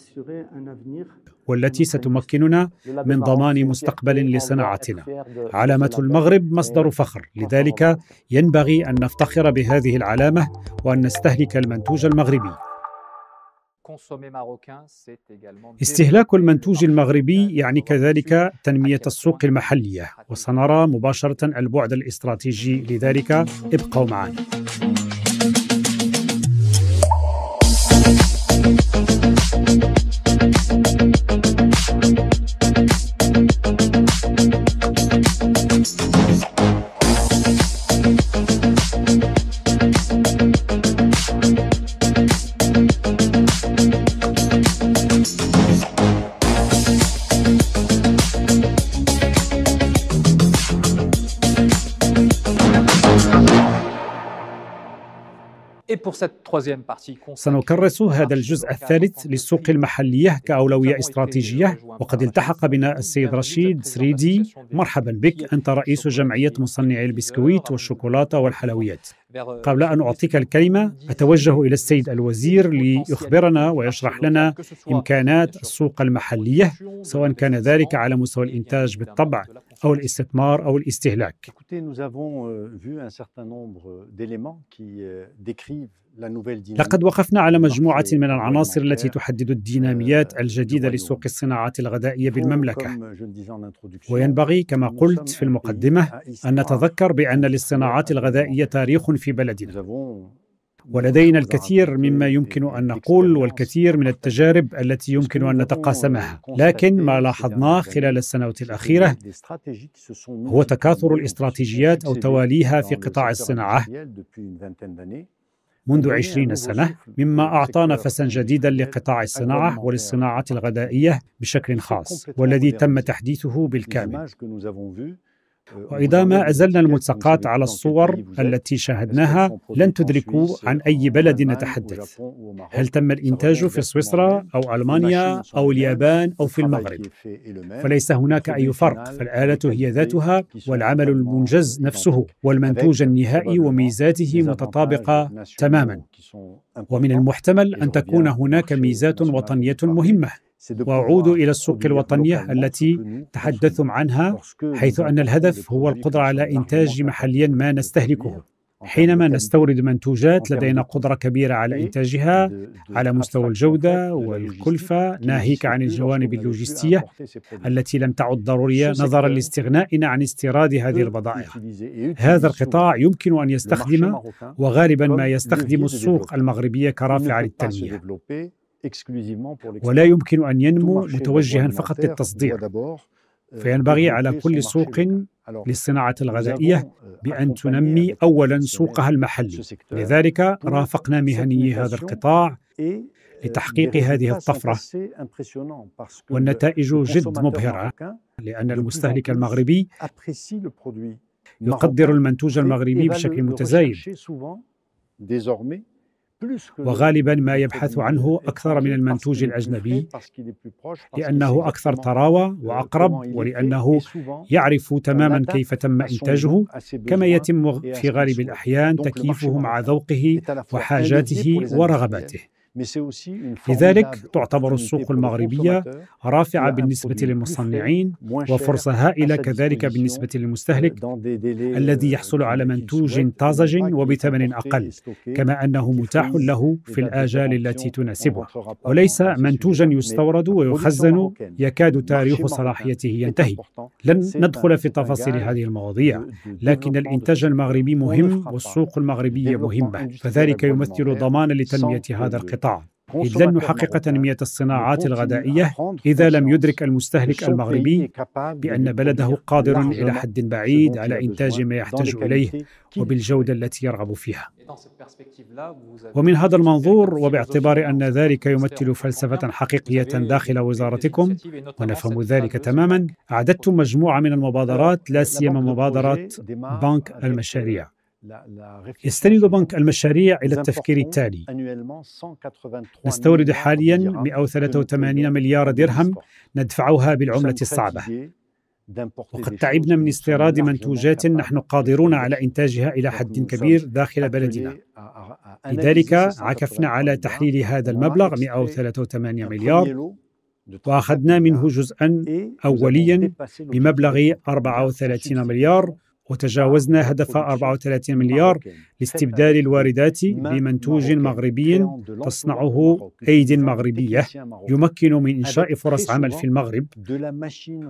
[SPEAKER 2] والتي ستمكننا من ضمان مستقبل لصناعتنا. علامة المغرب مصدر فخر. لذلك ينبغي أن نفتخر بهذه العلامة وأن نستهلك المنتوج المغربي. استهلاك المنتوج المغربي يعني كذلك تنمية السوق المحلية. وسنرى مباشرة البعد الاستراتيجي لذلك. ابقوا معنا سنكرس هذا الجزء الثالث للسوق المحلية كأولوية استراتيجية. وقد التحق بنا السيد رشيد سريدي. مرحبا بك. أنت رئيس جمعية مصنعي البسكويت والشوكولاتة والحلويات. قبل أن أعطيك الكلمة أتوجه إلى السيد الوزير ليخبرنا ويشرح لنا إمكانات السوق المحلية سواء كان ذلك على مستوى الإنتاج بالطبع. أو الاستثمار أو الاستهلاك. لقد وقفنا على مجموعة من العناصر التي تحدد الديناميات الجديدة لسوق الصناعات الغذائية بالمملكة. وينبغي كما قلت في المقدمة أن نتذكر بأن للصناعات الغذائية تاريخ في بلدنا. ولدينا الكثير مما يمكن أن نقول والكثير من التجارب التي يمكن أن نتقاسمها. لكن ما لاحظناه خلال السنوات الأخيرة هو تكاثر الاستراتيجيات أو تواليها في قطاع الصناعة. منذ عشرين سنة مما أعطى نفسا جديدا لقطاع الصناعة وللصناعة الغذائية بشكل خاص والذي تم تحديثه بالكامل. وإذا ما أزلنا الملصقات على الصور التي شاهدناها لن تدركوا عن أي بلد نتحدث. هل تم الإنتاج في سويسرا أو ألمانيا أو اليابان أو في المغرب. فليس هناك أي فرق فالآلة هي ذاتها والعمل المنجز نفسه والمنتوج النهائي وميزاته متطابقة تماما. ومن المحتمل أن تكون هناك ميزات وطنية مهمة. وأعود إلى السوق الوطنية التي تحدثتم عنها حيث أن الهدف هو القدرة على إنتاج محليا ما نستهلكه. حينما نستورد منتوجات لدينا قدرة كبيرة على إنتاجها على مستوى الجودة والكلفة ناهيك عن الجوانب اللوجستية التي لم تعد ضرورية نظرا لاستغنائنا عن استيراد هذه البضائع. هذا القطاع يمكن أن يستخدم وغالبا ما يستخدم السوق المغربية كرافعة للتنمية. ولا يمكن أن ينمو متوجها فقط للتصدير. euh, فينبغي على كل سوق للصناعة الغذائية euh, بأن تنمي أولا سوقها المحلي. لذلك رافقنا مهنيي هذا القطاع لتحقيق هذه الطفرة. والنتائج جد مبهرة لأن المستهلك المغربي يقدر المنتوج المغربي بشكل متزايد. وغالبا ما يبحث عنه أكثر من المنتوج الأجنبي لأنه أكثر طراوة وأقرب ولأنه يعرف تماما كيف تم إنتاجه كما يتم في غالب الأحيان تكييفه مع ذوقه وحاجاته ورغباته. لذلك تعتبر السوق المغربية رافعة بالنسبة للمصنعين وفرصة هائلة كذلك بالنسبة للمستهلك الذي يحصل على منتوج طازج وبثمن أقل كما أنه متاح له في الآجال التي تناسبه وليس منتوجا يستورد ويخزن يكاد تاريخ صلاحيته ينتهي. لن ندخل في تفاصيل هذه المواضيع. لكن الإنتاج المغربي مهم والسوق المغربية مهمة فذلك يمثل ضمانا لتنمية هذا القطاع القطاع إذ لن نحقق تنمية الصناعات الغذائية إذا لم يدرك المستهلك المغربي بأن بلده قادر إلى حد بعيد على إنتاج ما يحتاج إليه وبالجودة التي يرغب فيها. ومن هذا المنظور وباعتبار أن ذلك يمثل فلسفة حقيقية داخل وزارتكم ونفهم ذلك تماما. أعددت مجموعة من المبادرات لا سيما مبادرة بنك المشاريع. يستند بنك المشاريع إلى التفكير التالي. نستورد حاليا 183 مليار درهم ندفعها بالعملة الصعبة. وقد تعبنا من استيراد منتوجات نحن قادرون على إنتاجها إلى حد كبير داخل بلدنا. لذلك عكفنا على تحليل هذا المبلغ 183 مليار وأخذنا منه جزءا أوليا بمبلغ 34 مليار وتجاوزنا هدف 34 مليار لاستبدال الواردات بمنتوج مغربي تصنعه أيد مغربية يمكن من إنشاء فرص عمل في المغرب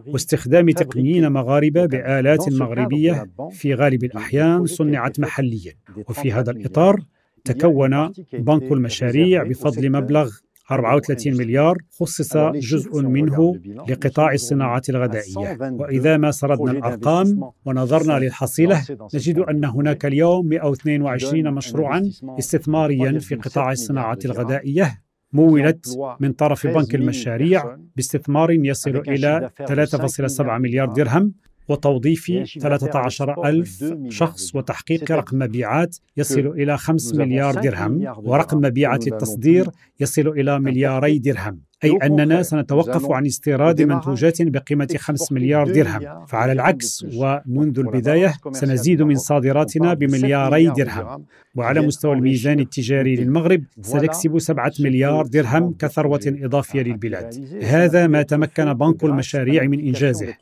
[SPEAKER 2] واستخدام تقنيين مغاربة بآلات مغربية في غالب الأحيان صنعت محليا. وفي هذا الإطار تكون بنك المشاريع بفضل مبلغ 34 مليار خصص جزء منه لقطاع الصناعات الغذائية. وإذا ما سردنا الأرقام ونظرنا للحصيلة نجد أن هناك اليوم 122 مشروعا استثماريا في قطاع الصناعات الغذائية. مولت من طرف بنك المشاريع باستثمار يصل إلى 3.7 مليار درهم. وتوظيف 13 ألف شخص وتحقيق رقم مبيعات يصل إلى 5 مليار درهم. ورقم مبيعات التصدير يصل إلى ملياري درهم. أي أننا سنتوقف عن استيراد منتوجات بقيمة 5 مليار درهم. فعلى العكس ومنذ البداية سنزيد من صادراتنا بملياري درهم. وعلى مستوى الميزان التجاري للمغرب سنكسب 7 مليار درهم كثروة إضافية للبلاد. هذا ما تمكن بنك المشاريع من إنجازه.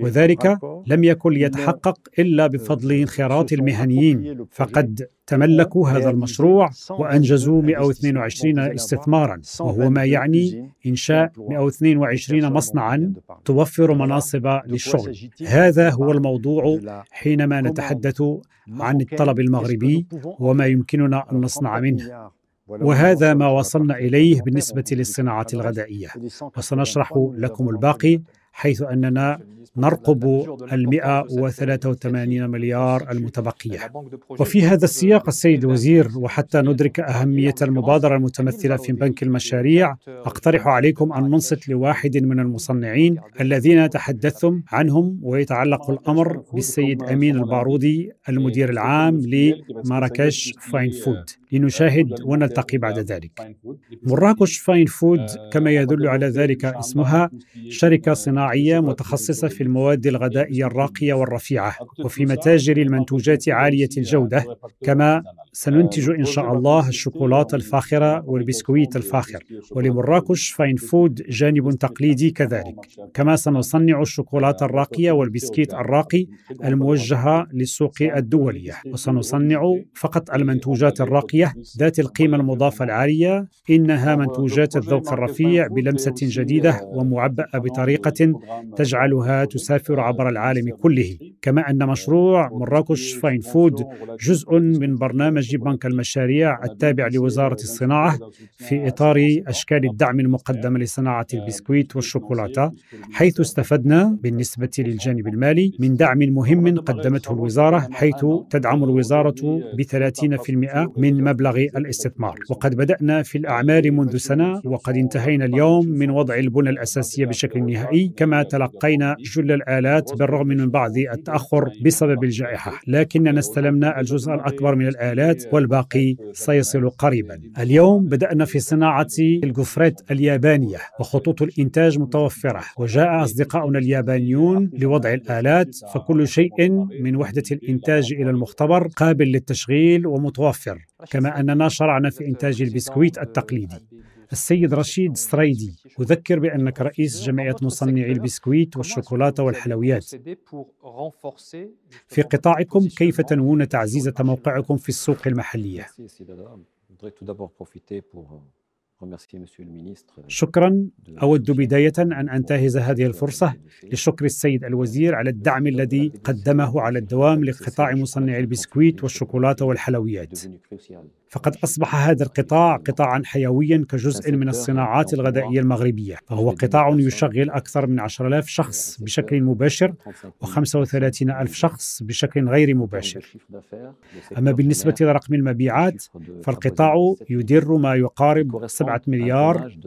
[SPEAKER 2] وذلك لم يكن ليتحقق إلا بفضل انخراط المهنيين. فقد تملكوا هذا المشروع وأنجزوا 122 استثمارا. وهو ما يعني انشاء 122 مصنعا توفر مناصب للشغل. هذا هو الموضوع حينما نتحدث عن الطلب المغربي وما يمكننا أن نصنع منه. وهذا ما وصلنا إليه بالنسبة للصناعة الغذائية. وسنشرح لكم الباقي. حيث أننا نرقب ال 183 مليار المتبقية. وفي هذا السياق السيد الوزير وحتى ندرك أهمية المبادرة المتمثلة في بنك المشاريع أقترح عليكم أن ننصت لواحد من المصنعين الذين تحدثتم عنهم ويتعلق الأمر بالسيد أمين البارودي المدير العام لمراكش Fine Food لنشاهد ونلتقي بعد ذلك مراكش Fine Food كما يدل على ذلك اسمها شركة صناعية متخصصة في المواد الغذائية الراقية والرفيعة وفي متاجر المنتوجات عالية الجودة كما سننتج إن شاء الله الشوكولاتة الفاخرة والبسكويت الفاخر ولمراكش Fine Food جانب تقليدي كذلك كما سنصنع الشوكولاتة الراقية والبسكيت الراقي الموجهة للسوق الدولية وسنصنع فقط المنتوجات الراقية ذات القيمة المضافة العالية إنها منتوجات الذوق الرفيع بلمسة جديدة ومعبأة بطريقة تجعلها تسافر عبر العالم كله. كما أن مشروع مراكش Fine Food جزء من برنامج بنك المشاريع التابع لوزارة الصناعة في إطار أشكال الدعم المقدمة لصناعة البسكويت والشوكولاتة حيث استفدنا بالنسبة للجانب المالي من دعم مهم قدمته الوزارة حيث تدعم الوزارة ب 30% من مبلغ الاستثمار. وقد بدأنا في الأعمال منذ سنة وقد انتهينا اليوم من وضع البنى الأساسية بشكل نهائي كما تلقينا جل الآلات بالرغم من بعض التأخر بسبب الجائحة. لكننا استلمنا الجزء الأكبر من الآلات والباقي سيصل قريبا. اليوم بدأنا في صناعة الجفريت اليابانية وخطوط الإنتاج متوفرة. وجاء أصدقاؤنا اليابانيون لوضع الآلات فكل شيء من وحدة الإنتاج إلى المختبر قابل للتشغيل ومتوفر. كما أننا شرعنا في إنتاج البسكويت التقليدي السيد رشيد سترايدي أذكر بأنك رئيس جمعية مصنعي البسكويت والشوكولاتة والحلويات في قطاعكم كيف تنوون تعزيز موقعكم في السوق المحلية؟ شكرا. أود بداية أن أنتهز هذه الفرصة لشكر السيد الوزير على الدعم الذي قدمه على الدوام لقطاع مصنعي البسكويت والشوكولاتة والحلويات. فقد أصبح هذا القطاع قطاعا حيويا كجزء من الصناعات الغذائية المغربية. فهو قطاع يشغل أكثر من 10000 شخص بشكل مباشر و35 ألف شخص بشكل غير مباشر. أما بالنسبة لرقم المبيعات فالقطاع يدر ما يقارب 7 سبعة مليار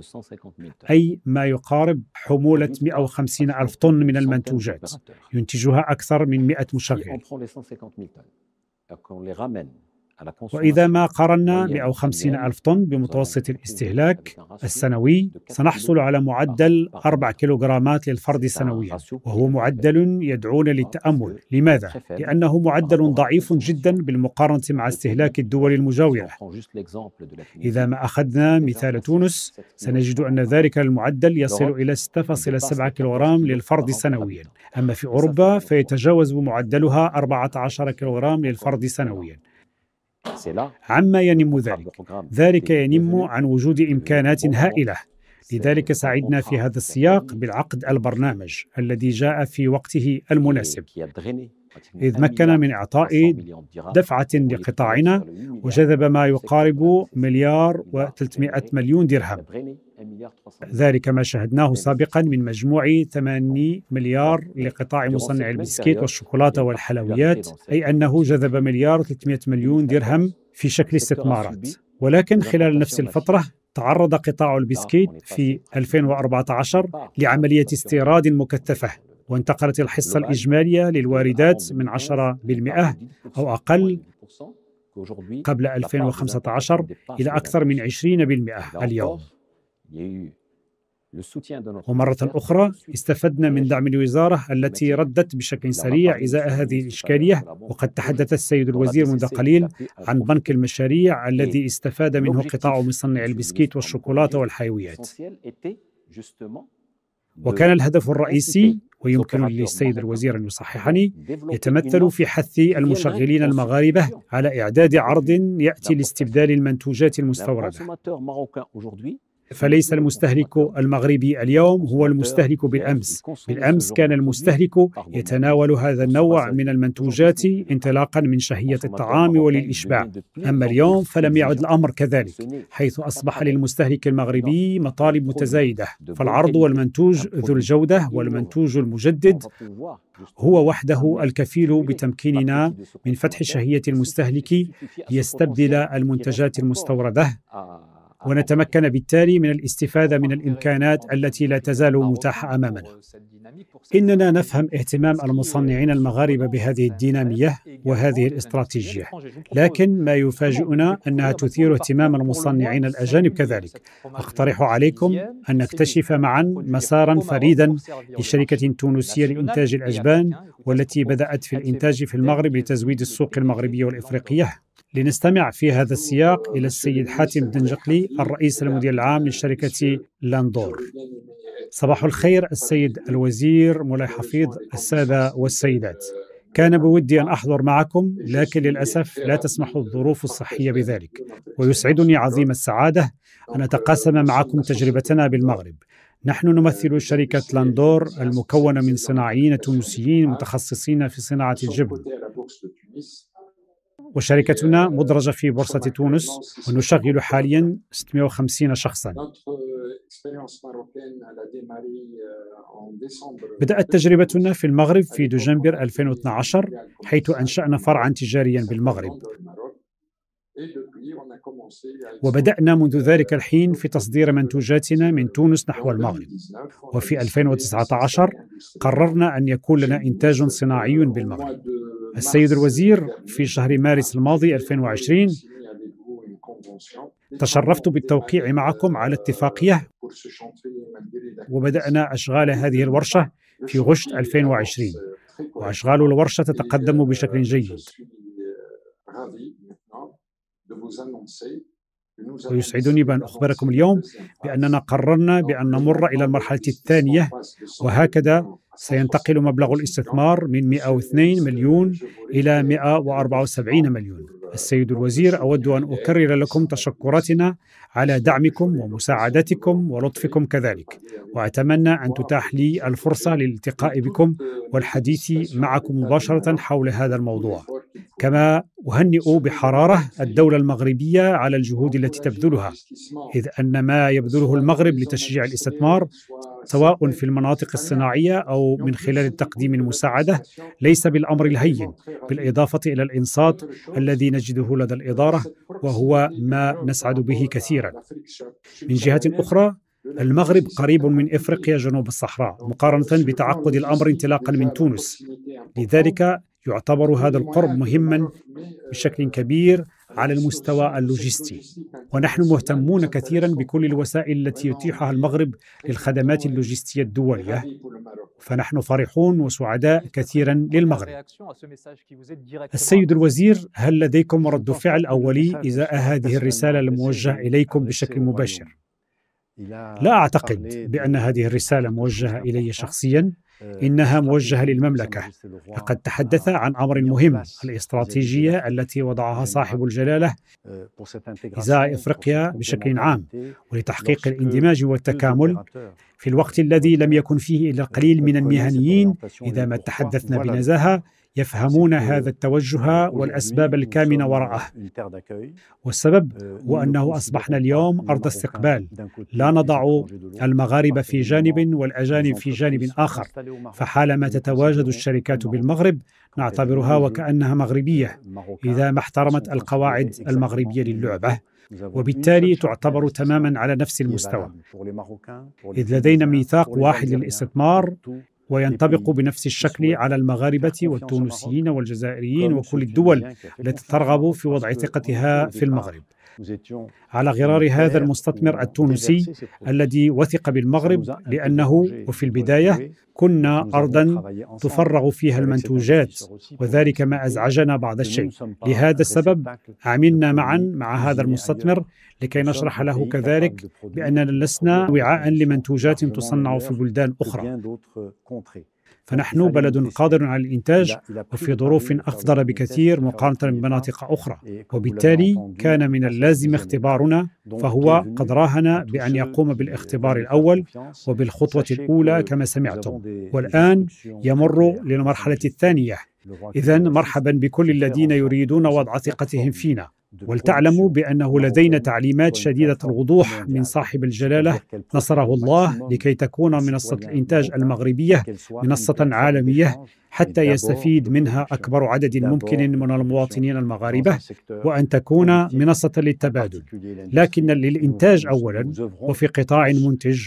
[SPEAKER 2] أي ما يقارب حمولة 150 ألف طن من المنتوجات. ينتجها أكثر من 100 مشغل. وإذا ما قارنا 150 ألف طن بمتوسط الاستهلاك السنوي سنحصل على معدل 4 كيلوغرامات للفرد سنويا وهو معدل يدعونا للتأمل. لماذا؟ لأنه معدل ضعيف جدا بالمقارنة مع استهلاك الدول المجاورة. إذا ما أخذنا مثال تونس سنجد أن ذلك المعدل يصل إلى 6.7 كيلوغرام للفرد سنويا. أما في أوروبا فيتجاوز معدلها 14 كيلوغرام للفرد سنويا. عما ينم ذلك. ذلك ينم عن وجود إمكانات هائلة. لذلك سعدنا في هذا السياق بالعقد البرنامج الذي جاء في وقته المناسب. إذ مكن من إعطاء دفعة لقطاعنا وجذب ما يقارب مليار و300 مليون درهم. ذلك ما شاهدناه سابقا من مجموع 8 مليار لقطاع مصنع البسكيت والشوكولاتة والحلويات أي أنه جذب مليار و300 مليون درهم في شكل استثمارات. ولكن خلال نفس الفترة تعرض قطاع البسكيت في 2014 لعملية استيراد مكثفة وانتقلت الحصة الإجمالية للواردات من 10% أو أقل قبل 2015 إلى أكثر من 20% اليوم. ومرة أخرى استفدنا من دعم الوزارة التي ردت بشكل سريع إزاء هذه الإشكالية وقد تحدث السيد الوزير منذ قليل عن بنك المشاريع الذي استفاد منه قطاع مصنع البسكيت والشوكولاتة والحلويات وكان الهدف الرئيسي ويمكن للسيد الوزير أن يصححني يتمثل في حث المشغلين المغاربة على إعداد عرض يأتي لاستبدال المنتوجات المستوردة. فليس المستهلك المغربي اليوم هو المستهلك بالأمس، بالأمس كان المستهلك يتناول هذا النوع من المنتوجات انطلاقا من شهية الطعام وللاشباع، أما اليوم فلم يعد الأمر كذلك، حيث أصبح للمستهلك المغربي مطالب متزايدة، فالعرض والمنتوج ذو الجودة والمنتوج المجدد هو وحده الكفيل بتمكيننا من فتح شهية المستهلك ليستبدل المنتجات المستوردة. ونتمكن بالتالي من الاستفادة من الإمكانات التي لا تزال متاحة أمامنا. إننا نفهم اهتمام المصنعين المغاربة بهذه الدينامية وهذه الاستراتيجية، لكن ما يفاجئنا أنها تثير اهتمام المصنعين الأجانب كذلك. أقترح عليكم أن نكتشف معا مسارا فريدا لشركة تونسية لإنتاج الأجبان والتي بدأت في الإنتاج في المغرب لتزويد السوق المغربية والإفريقية. لنستمع في هذا السياق إلى السيد حاتم دنجقلي الرئيس المدير العام لشركة لاندور. صباح الخير السيد الوزير مولاي حفيظ السادة والسيدات. كان بودي أن أحضر معكم لكن للأسف لا تسمح الظروف الصحية بذلك. ويسعدني عظيم السعادة أن أتقاسم معكم تجربتنا بالمغرب. نحن نمثل شركة لاندور المكونة من صناعيين تونسيين متخصصين في صناعة الجبن. وشركتنا مدرجة في بورصة تونس ونشغل حاليا 650 شخصا. بدأت تجربتنا في المغرب في دجنبر 2012 حيث أنشأنا فرعا تجاريا بالمغرب. وبدأنا منذ ذلك الحين في تصدير منتوجاتنا من تونس نحو المغرب. وفي 2019 قررنا أن يكون لنا إنتاج صناعي بالمغرب. السيد الوزير في شهر مارس الماضي 2020 تشرفت بالتوقيع معكم على اتفاقية وبدأنا أشغال هذه الورشة في غشت 2020 وأشغال الورشة تتقدم بشكل جيد. ويسعدني بأن أخبركم اليوم بأننا قررنا بأن نمر إلى المرحلة الثانية وهكذا سينتقل مبلغ الاستثمار من 102 مليون إلى 174 مليون. السيد الوزير أود أن أكرر لكم تشكراتنا على دعمكم ومساعدتكم ولطفكم كذلك وأتمنى أن تتاح لي الفرصة للالتقاء بكم والحديث معكم مباشرة حول هذا الموضوع. كما أهنئ بحرارة الدولة المغربية على الجهود التي تبذلها إذ أن ما يبذله المغرب لتشجيع الاستثمار سواء في المناطق الصناعية أو من خلال تقديم المساعدة ليس بالأمر الهين بالإضافة إلى الإنصات الذي نجده لدى الإدارة وهو ما نسعد به كثيرا. من جهة أخرى المغرب قريب من إفريقيا جنوب الصحراء مقارنة بتعقد الأمر انطلاقا من تونس. لذلك يعتبر هذا القرب مهما بشكل كبير على المستوى اللوجستي. ونحن مهتمون كثيرا بكل الوسائل التي يتيحها المغرب للخدمات اللوجستية الدولية. فنحن فرحون وسعداء كثيرا للمغرب. السيد الوزير هل لديكم رد فعل أولي ازاء هذه الرسالة الموجهة إليكم بشكل مباشر؟ لا أعتقد بأن هذه الرسالة موجهة إلي شخصيا. إنها موجهة للمملكة. لقد تحدث عن أمر مهم الاستراتيجية التي وضعها صاحب الجلالة ازاء إفريقيا بشكل عام ولتحقيق الاندماج والتكامل في الوقت الذي لم يكن فيه إلا القليل من المهنيين إذا ما تحدثنا بنزاهة. يفهمون هذا التوجه والأسباب الكامنة وراءه. والسبب هو أنه أصبحنا اليوم أرض استقبال. لا نضع المغاربة في جانب والأجانب في جانب آخر. فحالما تتواجد الشركات بالمغرب نعتبرها وكأنها مغربية إذا ما احترمت القواعد المغربية للعبة. وبالتالي تعتبر تماما على نفس المستوى. إذ لدينا ميثاق واحد للاستثمار وينطبق بنفس الشكل على المغاربة والتونسيين والجزائريين وكل الدول التي ترغب في وضع ثقتها في المغرب. على غرار هذا المستثمر التونسي الذي وثق بالمغرب لأنه وفي البداية كنا ارضا تفرغ فيها المنتوجات وذلك ما أزعجنا بعض الشيء. لهذا السبب عملنا معا مع هذا المستثمر لكي نشرح له كذلك بأننا لسنا وعاء لمنتوجات تصنع في بلدان أخرى. فنحن بلد قادر على الإنتاج وفي ظروف أفضل بكثير مقارنة بمناطق أخرى. وبالتالي كان من اللازم اختبارنا فهو قد راهن بأن يقوم بالاختبار الأول وبالخطوة الأولى كما سمعتم. والآن يمر للمرحلة الثانية. إذا مرحبا بكل الذين يريدون وضع ثقتهم فينا. ولتعلموا بأنه لدينا تعليمات شديدة الوضوح من صاحب الجلالة. نصره الله لكي تكون منصة الانتاج المغربية منصة عالمية. حتى يستفيد منها أكبر عدد ممكن من المواطنين المغاربة وأن تكون منصة للتبادل. لكن للإنتاج اولا وفي قطاع منتج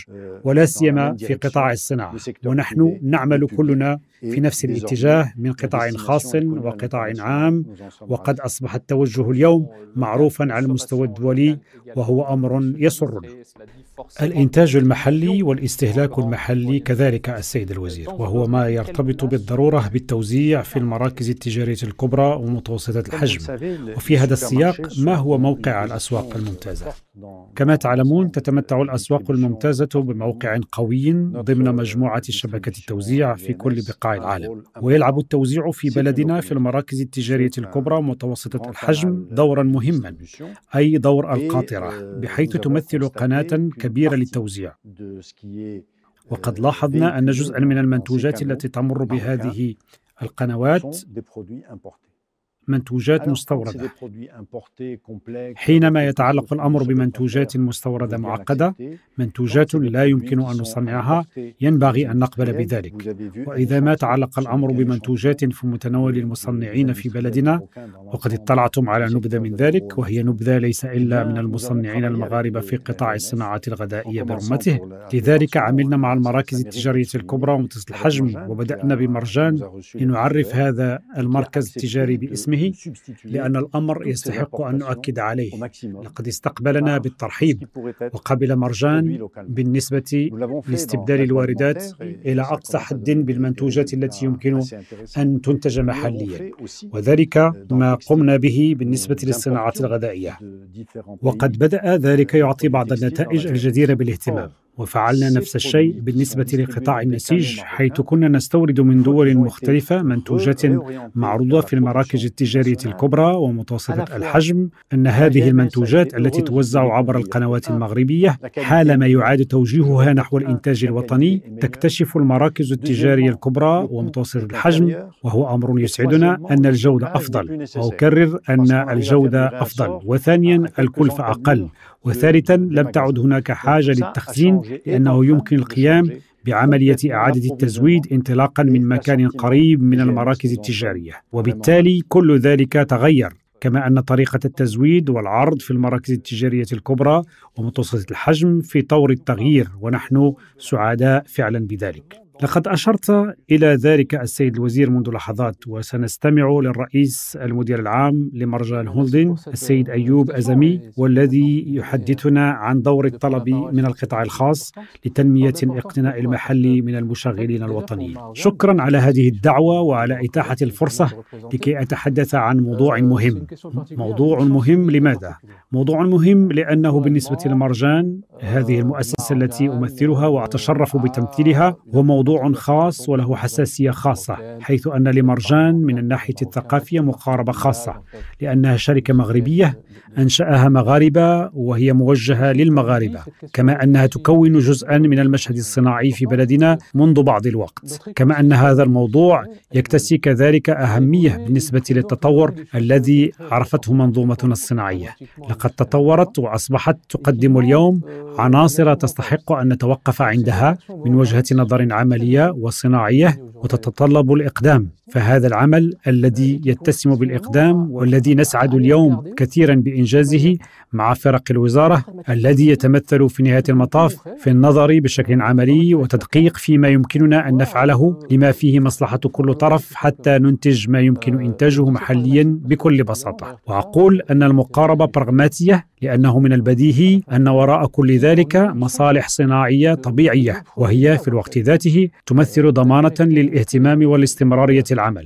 [SPEAKER 2] ولا سيما في قطاع الصناعة. ونحن نعمل كلنا في نفس الاتجاه من قطاع خاص وقطاع عام وقد أصبح التوجه اليوم معروفا على المستوى الدولي وهو أمر يسرنا الإنتاج المحلي والاستهلاك المحلي كذلك السيد الوزير. وهو ما يرتبط بالضرورة بالتوزيع في المراكز التجارية الكبرى ومتوسطة الحجم. وفي هذا السياق ما هو موقع الأسواق الممتازة؟ كما تعلمون تتمتع الأسواق الممتازة بموقع قوي ضمن مجموعة شبكه التوزيع في كل بقاع العالم. ويلعب التوزيع في بلدنا في المراكز التجارية الكبرى ومتوسطة الحجم دورا مهما أي دور القاطرة بحيث تمثل قناة كبيرة للتوزيع. وقد لاحظنا أن جزءا من المنتوجات التي تمر بهذه القنوات منتوجات مستوردة. حينما يتعلق الأمر بمنتوجات مستوردة معقدة منتوجات لا يمكن أن نصنعها ينبغي أن نقبل بذلك. وإذا ما تعلق الأمر بمنتوجات في متناول المصنعين في بلدنا وقد اطلعتم على نبذة من ذلك وهي نبذة ليس إلا من المصنعين المغاربة في قطاع الصناعة الغذائية برمته. لذلك عملنا مع المراكز التجارية الكبرى ومتصل الحجم وبدأنا بمرجان لنعرف هذا المركز التجاري باسمه اسمه لأن الأمر يستحق أن نؤكد عليه. لقد استقبلنا بالترحيب وقبل مرجان بالنسبة لاستبدال الواردات إلى أقصى حد بالمنتوجات التي يمكن أن تنتج محليا. وذلك ما قمنا به بالنسبة للصناعات الغذائية. وقد بدأ ذلك يعطي بعض النتائج الجديرة بالاهتمام. وفعلنا نفس الشيء بالنسبة لقطاع النسيج حيث كنا نستورد من دول مختلفة منتوجات معروضة في المراكز التجارية الكبرى ومتوسطة الحجم أن هذه المنتوجات التي توزع عبر القنوات المغربية حالما يعاد توجيهها نحو الإنتاج الوطني تكتشف المراكز التجارية الكبرى ومتوسطة الحجم وهو أمر يسعدنا أن الجودة أفضل. وأكرر أن الجودة أفضل. وثانيا الكلفة أقل. وثالثا لم تعد هناك حاجة للتخزين لأنه يمكن القيام بعملية إعادة التزويد انطلاقا من مكان قريب من المراكز التجارية وبالتالي كل ذلك تغير كما أن طريقة التزويد والعرض في المراكز التجارية الكبرى ومتوسطة الحجم في طور التغيير ونحن سعداء فعلا بذلك لقد أشرت إلى ذلك السيد الوزير منذ لحظات وسنستمع للرئيس المدير العام لمرجان هولدين السيد أيوب أزمي والذي يحدثنا عن دور الطلب من القطاع الخاص لتنمية الاقتناء المحلي من المشغلين الوطنيين شكرا على هذه الدعوة وعلى إتاحة الفرصة لكي أتحدث عن موضوع مهم موضوع مهم لماذا؟ موضوع مهم لأنه بالنسبة لمرجان هذه المؤسسة التي أمثلها وأتشرف بتمثيلها هو موضوع موضوع خاص وله حساسية خاصة حيث أن لمرجان من الناحية الثقافية مقاربة خاصة لأنها شركة مغربية أنشأها مغاربة وهي موجهة للمغاربة كما أنها تكون جزءا من المشهد الصناعي في بلدنا منذ بعض الوقت كما أن هذا الموضوع يكتسي كذلك أهمية بالنسبة للتطور الذي عرفته منظومتنا الصناعية. لقد تطورت وأصبحت تقدم اليوم عناصر تستحق أن نتوقف عندها من وجهة نظر عملية وصناعية وتتطلب الإقدام. فهذا العمل الذي يتسم بالإقدام والذي نسعد اليوم كثيرا بانجازه مع فرق الوزارة الذي يتمثل في نهاية المطاف في النظر بشكل عملي وتدقيق فيما يمكننا أن نفعله لما فيه مصلحة كل طرف حتى ننتج ما يمكن إنتاجه محليا بكل بساطة. وأقول أن المقاربة براغماتية لأنه من البديهي أن وراء كل ذلك مصالح صناعية طبيعية وهي في الوقت ذاته تمثل ضمانة للاهتمام والاستمرارية العمل.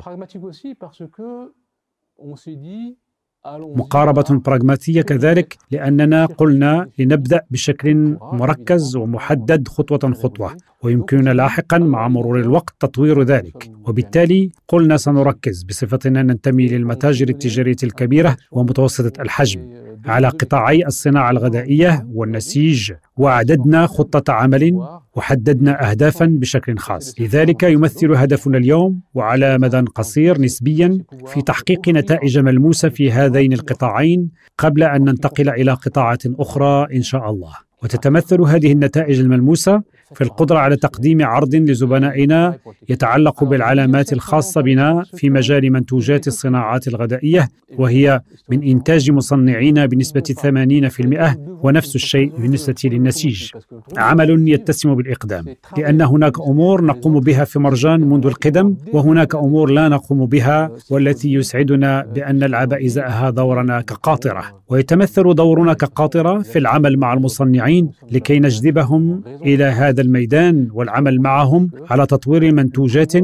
[SPEAKER 2] مقاربة براغماتية كذلك لأننا قلنا لنبدأ بشكل مركز ومحدد خطوة خطوة ويمكننا لاحقا مع مرور الوقت تطوير ذلك. وبالتالي قلنا سنركز بصفتنا ننتمي للمتاجر التجارية الكبيرة ومتوسطة الحجم. على قطاعي الصناعة الغذائية والنسيج وأعددنا خطة عمل وحددنا أهدافا بشكل خاص. لذلك يمثل هدفنا اليوم وعلى مدى قصير نسبيا في تحقيق نتائج ملموسة في هذين القطاعين قبل أن ننتقل إلى قطاعات أخرى إن شاء الله. وتتمثل هذه النتائج الملموسة في القدرة على تقديم عرض لزبنائنا يتعلق بالعلامات الخاصة بنا في مجال منتوجات الصناعات الغذائية وهي من إنتاج مصنعين بنسبة 80% ونفس الشيء بالنسبة للنسيج. عمل يتسم بالإقدام لأن هناك أمور نقوم بها في مرجان منذ القدم وهناك أمور لا نقوم بها والتي يسعدنا بأن نلعب إزاءها دورنا كقاطرة. ويتمثل دورنا كقاطرة في العمل مع المصنعين لكي نجذبهم إلى هذا هذا الميدان والعمل معهم على تطوير منتوجات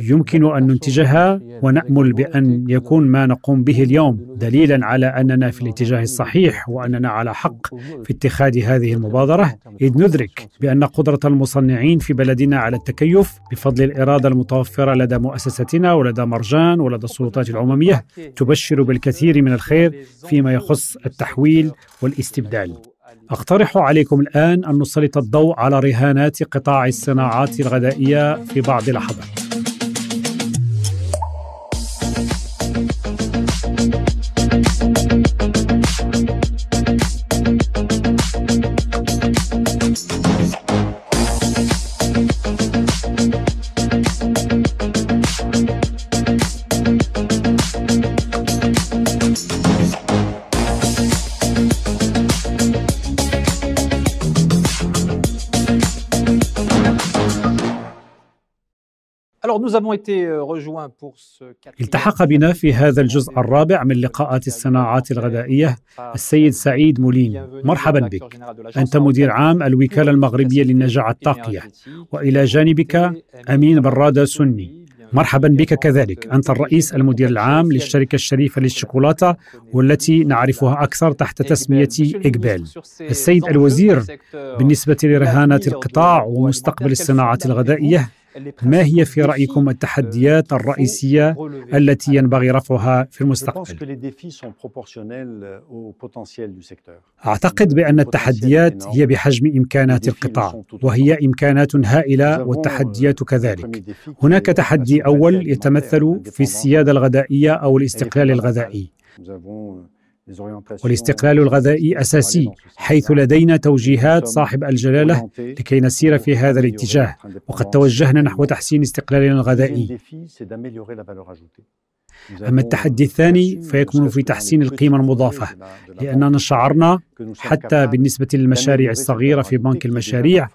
[SPEAKER 2] يمكن أن ننتجها ونأمل بأن يكون ما نقوم به اليوم دليلا على أننا في الاتجاه الصحيح وأننا على حق في اتخاذ هذه المبادرة. إذ ندرك بأن قدرة المصنعين في بلدنا على التكيف بفضل الإرادة المتوفرة لدى مؤسستنا ولدى مرجان ولدى السلطات العمومية تبشر بالكثير من الخير فيما يخص التحويل والاستبدال. أقترح عليكم الآن أن نسلط الضوء على رهانات قطاع الصناعات الغذائية في بعض لحظات. التحق بنا في هذا الجزء الرابع من لقاءات الصناعات الغذائية السيد سعيد مولين. مرحبا بك. أنت مدير عام الوكالة المغربية للنجاعة الطاقية. وإلى جانبك أمين برادة سني. مرحبا بك كذلك. أنت الرئيس المدير العام للشركة الشريفة للشوكولاتة والتي نعرفها أكثر تحت تسمية إقبال. السيد الوزير بالنسبة لرهانات القطاع ومستقبل الصناعات الغذائية. ما هي في رأيكم التحديات الرئيسية التي ينبغي رفعها في المستقبل؟ أعتقد بأن التحديات هي بحجم إمكانات القطاع وهي إمكانات هائلة والتحديات كذلك. هناك تحدي أول يتمثل في السياده الغذائية أو الاستقلال الغذائي. والاستقلال الغذائي أساسي حيث لدينا توجيهات صاحب الجلالة لكي نسير في هذا الاتجاه. وقد توجهنا نحو تحسين استقلالنا الغذائي. أما التحدي الثاني فيكمن في تحسين القيمة المضافة لأننا شعرنا حتى بالنسبة للمشاريع الصغيرة في بنك المشاريع.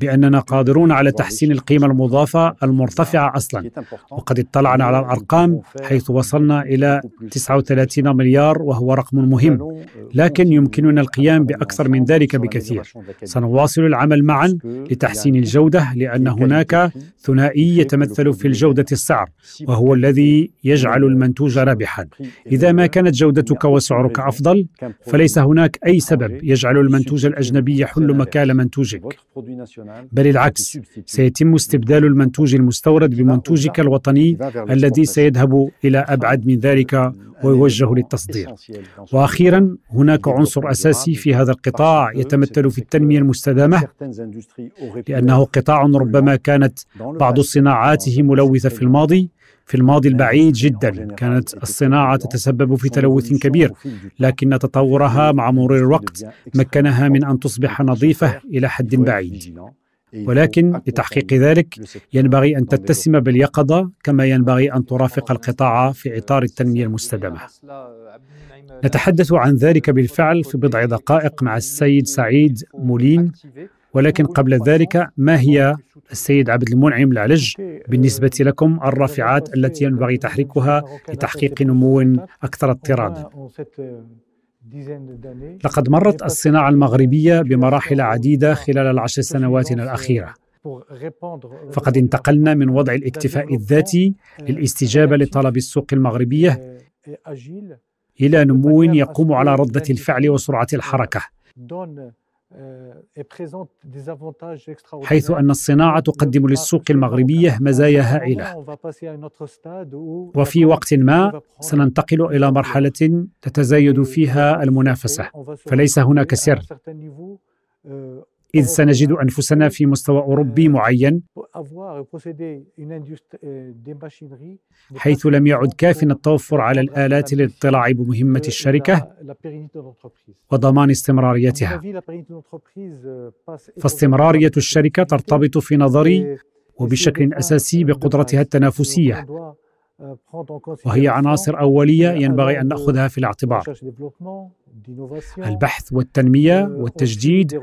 [SPEAKER 2] بأننا قادرون على تحسين القيمة المضافة المرتفعة أصلا. وقد اطلعنا على الأرقام حيث وصلنا إلى 39 مليار وهو رقم مهم. لكن يمكننا القيام بأكثر من ذلك بكثير. سنواصل العمل معا لتحسين الجودة لأن هناك ثنائي يتمثل في الجودة السعر وهو الذي يجعل المنتوج رابحا. إذا ما كانت جودتك وسعرك أفضل فليس هناك أي سبب يجعل المنتوج الأجنبي يحل مكان منتوجك. بل العكس سيتم استبدال المنتوج المستورد بمنتوجك الوطني الذي سيذهب إلى أبعد من ذلك ويوجه للتصدير. وأخيرا هناك عنصر أساسي في هذا القطاع يتمثل في التنمية المستدامة لأنه قطاع ربما كانت بعض صناعاته ملوثة في الماضي. في الماضي البعيد جدا. كانت الصناعة تتسبب في تلوث كبير لكن تطورها مع مرور الوقت مكنها من أن تصبح نظيفة إلى حد بعيد. ولكن لتحقيق ذلك ينبغي أن تتسم باليقظة كما ينبغي أن ترافق القطاع في إطار التنمية المستدامة. نتحدث عن ذلك بالفعل في بضع دقائق مع السيد سعيد مولين ولكن قبل ذلك ما هي السيد عبد المنعم العلج بالنسبة لكم الرافعات التي ينبغي تحريكها لتحقيق نمو أكثر اضطرادا لقد مرت الصناعة المغربية بمراحل عديدة خلال العشر سنوات الأخيرة. فقد انتقلنا من وضع الاكتفاء الذاتي للاستجابة لطلب السوق المغربية إلى نمو يقوم على ردة الفعل وسرعة الحركة. حيث أن الصناعة تقدم للسوق المغربية مزايا هائلة. وفي وقت ما سننتقل إلى مرحلة تتزايد فيها المنافسة. فليس هناك سر. إذ سنجد أنفسنا في مستوى أوروبي معين حيث لم يعد كاف التوفر على الآلات للاطلاع بمهمة الشركة وضمان استمراريتها. فاستمرارية الشركة ترتبط في نظري وبشكل أساسي بقدرتها التنافسية. وهي عناصر أولية ينبغي أن نأخذها في الاعتبار. البحث والتنمية والتجديد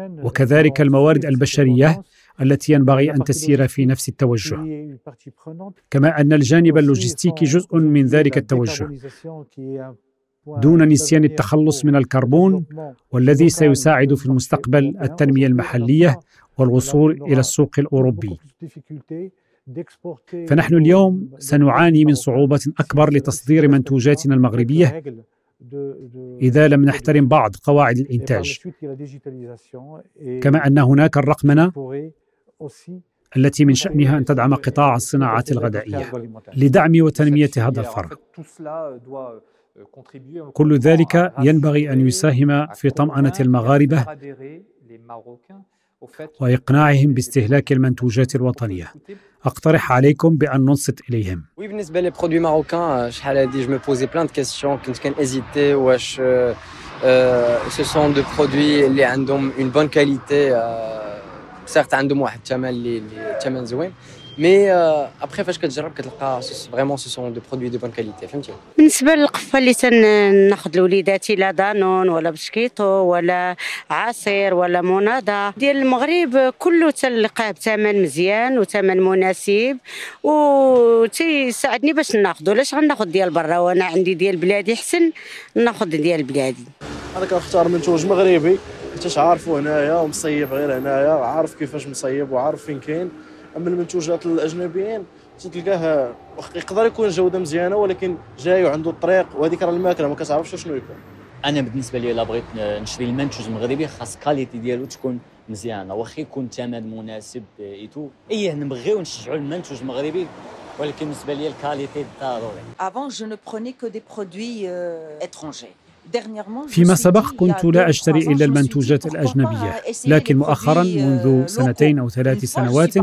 [SPEAKER 2] وكذلك الموارد البشرية التي ينبغي أن تسير في نفس التوجه. كما أن الجانب اللوجستيكي جزء من ذلك التوجه. دون نسيان التخلص من الكربون والذي سيساعد في المستقبل التنمية المحلية والوصول إلى السوق الأوروبي. فنحن اليوم سنعاني من صعوبة أكبر لتصدير منتوجاتنا المغربية إذا لم نحترم بعض قواعد الإنتاج. كما أن هناك الرقمنة التي من شأنها أن تدعم قطاع الصناعات الغذائية لدعم وتنمية هذا الفرق كل ذلك ينبغي أن يساهم في طمأنة المغاربة وإقناعهم باستهلاك المنتوجات الوطنية. أقترح عليكم بأن ننصت إليهم.
[SPEAKER 3] oui بالنسبة لي produit marocain شحال هادي je me posais plein questions كنت كان hésiter واش ce sont des produits اللي عندهم une bonne qualité surtout عندهم واحد الثمن اللي الثمن زوين mais après فاش كتجرب كتلقى vraiment ce sont des produits de bonne qualité فهمتي
[SPEAKER 4] بالنسبة للقفة اللي تناخذ لوليداتي لا دانون ولا بسكيتو ولا عصير ولا موناضة ديال المغرب كله تلقاه بثمن مزيان وثمن مناسب. و تيساعدني باش ناخذ علاش غناخذ ديال برا؟ وأنا عندي ديال بلادي حسن ناخذ ديال بلادي.
[SPEAKER 5] أنا كنختار منتوج مغربي. حيت عارفو هنايا ومصيب غير هنايا عارف كيفاش مصيب وعارف فين كاين. اما المنتوجات الأجنبيين تلقاه يقدر يكون جودة مزيانة ولكن جاي وعنده الطريق وهذيك راه الماكلة ما كتعرفش شنو يكون.
[SPEAKER 6] أنا بالنسبة لي إلا بغيت نشري المنتوج المغربي خاص qualité ديالو تكون مزيانة واخا يكون الثمن مناسب et tout et نبغيو نشجعوا المنتوج المغربي ولكن بالنسبة لي الكاليتي ضروري.
[SPEAKER 7] Avant, je ne prenais que des produits euh, étrangers.
[SPEAKER 2] فيما سبق كنت لا أشتري إلا المنتوجات الأجنبية. لكن مؤخرا منذ سنتين أو ثلاث سنوات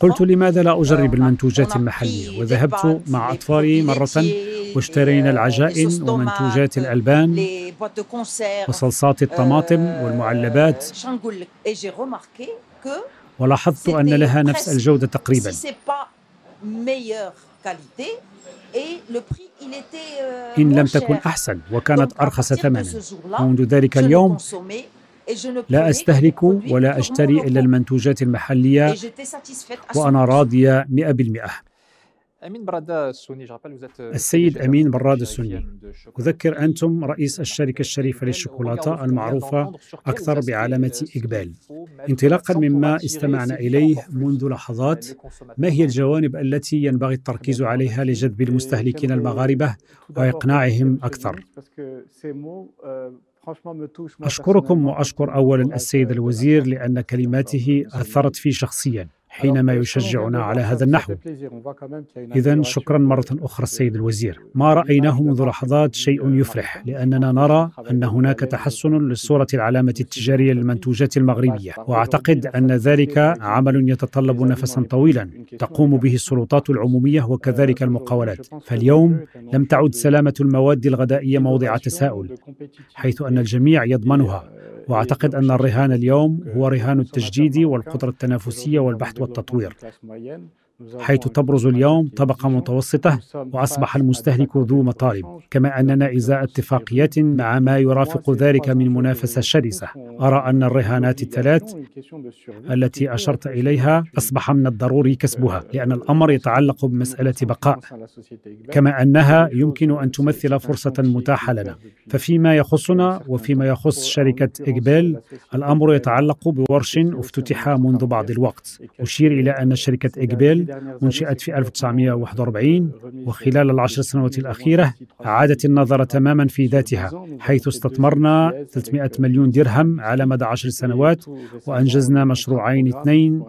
[SPEAKER 2] قلت لماذا لا أجرب المنتوجات المحلية؟ وذهبت مع أطفالي مرة واشترينا العجائن ومنتوجات الألبان وصلصات الطماطم والمعلبات. ولاحظت أن لها نفس الجودة تقريبا. إن لم تكن أحسن وكانت أرخص ثمنا. منذ ذلك اليوم لا أستهلك ولا أشتري إلا المنتوجات المحلية وأنا راضية 100% السيد أمين براد السني أذكر أنتم رئيس الشركة الشريفة للشوكولاتة المعروفة أكثر بعلامة إقبال. انطلاقا مما استمعنا إليه منذ لحظات. ما هي الجوانب التي ينبغي التركيز عليها لجذب المستهلكين المغاربة وإقناعهم أكثر. أشكركم وأشكر أولا السيد الوزير لأن كلماته أثرت في شخصيا. حينما يشجعنا على هذا النحو. إذا شكرا مرة أخرى السيد الوزير. ما رأيناه منذ لحظات شيء يفرح لأننا نرى أن هناك تحسن لصورة العلامة التجارية للمنتوجات المغربية. وأعتقد أن ذلك عمل يتطلب نفسا طويلا. تقوم به السلطات العمومية وكذلك المقاولات. فاليوم لم تعد سلامة المواد الغذائية موضع تساؤل حيث أن الجميع يضمنها. وأعتقد أن الرهان اليوم هو رهان التجديد والقدرة التنافسية والبحث والتطوير. حيث تبرز اليوم طبقة متوسطة وأصبح المستهلك ذو مطالب كما أننا إزاء اتفاقيات مع ما يرافق ذلك من منافسة شرسة. أرى أن الرهانات الثلاث التي أشرت إليها أصبح من الضروري كسبها لأن الأمر يتعلق بمسألة بقاء. كما أنها يمكن أن تمثل فرصة متاحة لنا. ففيما يخصنا وفيما يخص شركة إقبال الأمر يتعلق بورش افتتح منذ بعض الوقت. أشير إلى أن شركة إقبال أنشئت في 1941 وخلال العشر سنوات الأخيرة أعادت النظر تماما في ذاتها حيث استثمرنا 300 مليون درهم على مدى عشر سنوات وأنجزنا مشروعين اثنين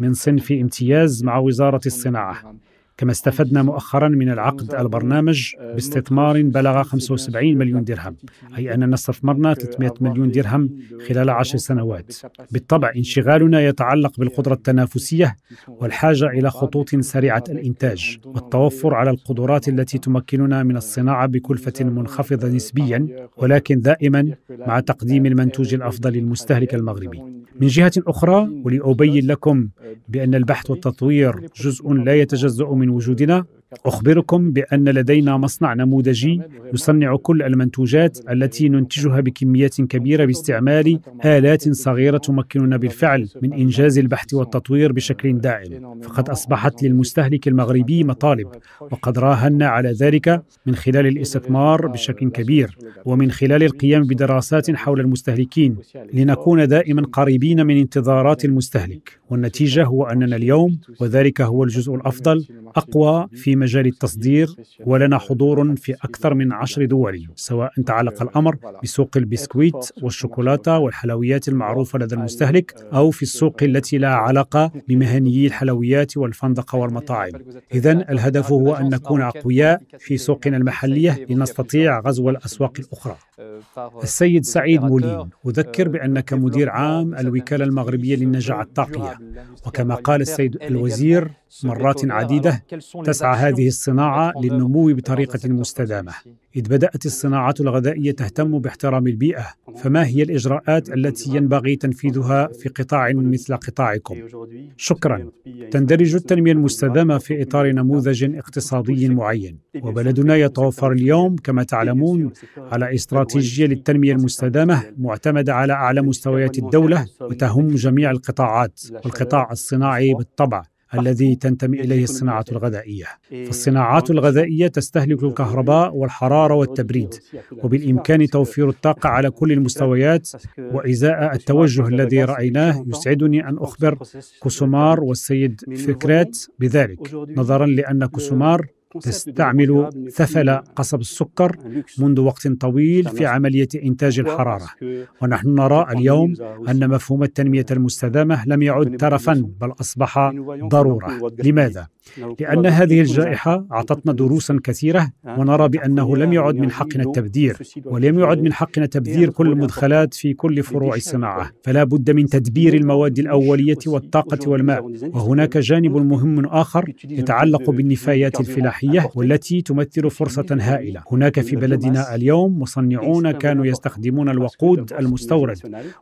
[SPEAKER 2] من صنف امتياز مع وزارة الصناعة. كما استفدنا مؤخرا من العقد البرنامج باستثمار بلغ 75 مليون درهم. أي أننا استثمرنا 300 مليون درهم خلال عشر سنوات. بالطبع انشغالنا يتعلق بالقدرة التنافسية والحاجة إلى خطوط سريعة الإنتاج والتوفر على القدرات التي تمكننا من الصناعة بكلفة منخفضة نسبيا ولكن دائما مع تقديم المنتوج الأفضل للمستهلك المغربي. من جهة أخرى ولأبين لكم بأن البحث والتطوير جزء لا يتجزأ من وجودنا. أخبركم بأن لدينا مصنع نموذجي يصنع كل المنتوجات التي ننتجها بكميات كبيرة باستعمال آلات صغيرة تمكننا بالفعل من إنجاز البحث والتطوير بشكل دائم. فقد أصبحت للمستهلك المغربي مطالب وقد راهنا على ذلك من خلال الاستثمار بشكل كبير ومن خلال القيام بدراسات حول المستهلكين. لنكون دائما قريبين من انتظارات المستهلك. والنتيجة هو أننا اليوم وذلك هو الجزء الأفضل أقوى في مجال التصدير ولنا حضور في أكثر من عشر دول سواء تعلق الأمر بسوق البسكويت والشوكولاتة والحلويات المعروفة لدى المستهلك أو في السوق التي لها علاقة بمهنيي الحلويات والفندقة والمطاعم. إذا الهدف هو أن نكون أقوياء في سوقنا المحلية لنستطيع غزو الأسواق الأخرى. السيد سعيد مولين أذكر بأنك مدير عام الوكالة المغربية للنجاعة الطاقية. وكما قال السيد الوزير مرات عديدة تسعى هذه الصناعة للنمو بطريقة مستدامة. إذ بدأت الصناعات الغذائية تهتم باحترام البيئة فما هي الإجراءات التي ينبغي تنفيذها في قطاع مثل قطاعكم؟ شكرا. تندرج التنمية المستدامة في إطار نموذج اقتصادي معين. وبلدنا يتوفر اليوم كما تعلمون على استراتيجية للتنمية المستدامة معتمدة على أعلى مستويات الدولة وتهم جميع القطاعات والقطاع الصناعي بالطبع. الذي تنتمي إليه الصناعة الغذائية. فالصناعات الغذائية تستهلك الكهرباء والحرارة والتبريد وبالإمكان توفير الطاقة على كل المستويات وإزاء التوجه الذي رأيناه يسعدني أن أخبر كوسومار والسيد فكرات بذلك نظرا لأن كوسومار تستعمل ثفل قصب السكر منذ وقت طويل في عملية إنتاج الحرارة. ونحن نرى اليوم أن مفهوم التنمية المستدامة لم يعد ترفا بل أصبح ضرورة. لماذا؟ لأن هذه الجائحة أعطتنا دروسا كثيرة ونرى بأنه لم يعد من حقنا التبذير ولم يعد من حقنا تبذير كل المدخلات في كل فروع الصناعة. فلا بد من تدبير المواد الأولية والطاقة والماء. وهناك جانب مهم آخر يتعلق بالنفايات الفلاحية. الفلاحيه والتي تمثل فرصه هائله هناك في بلدنا اليوم مصنعون كانوا يستخدمون الوقود المستورد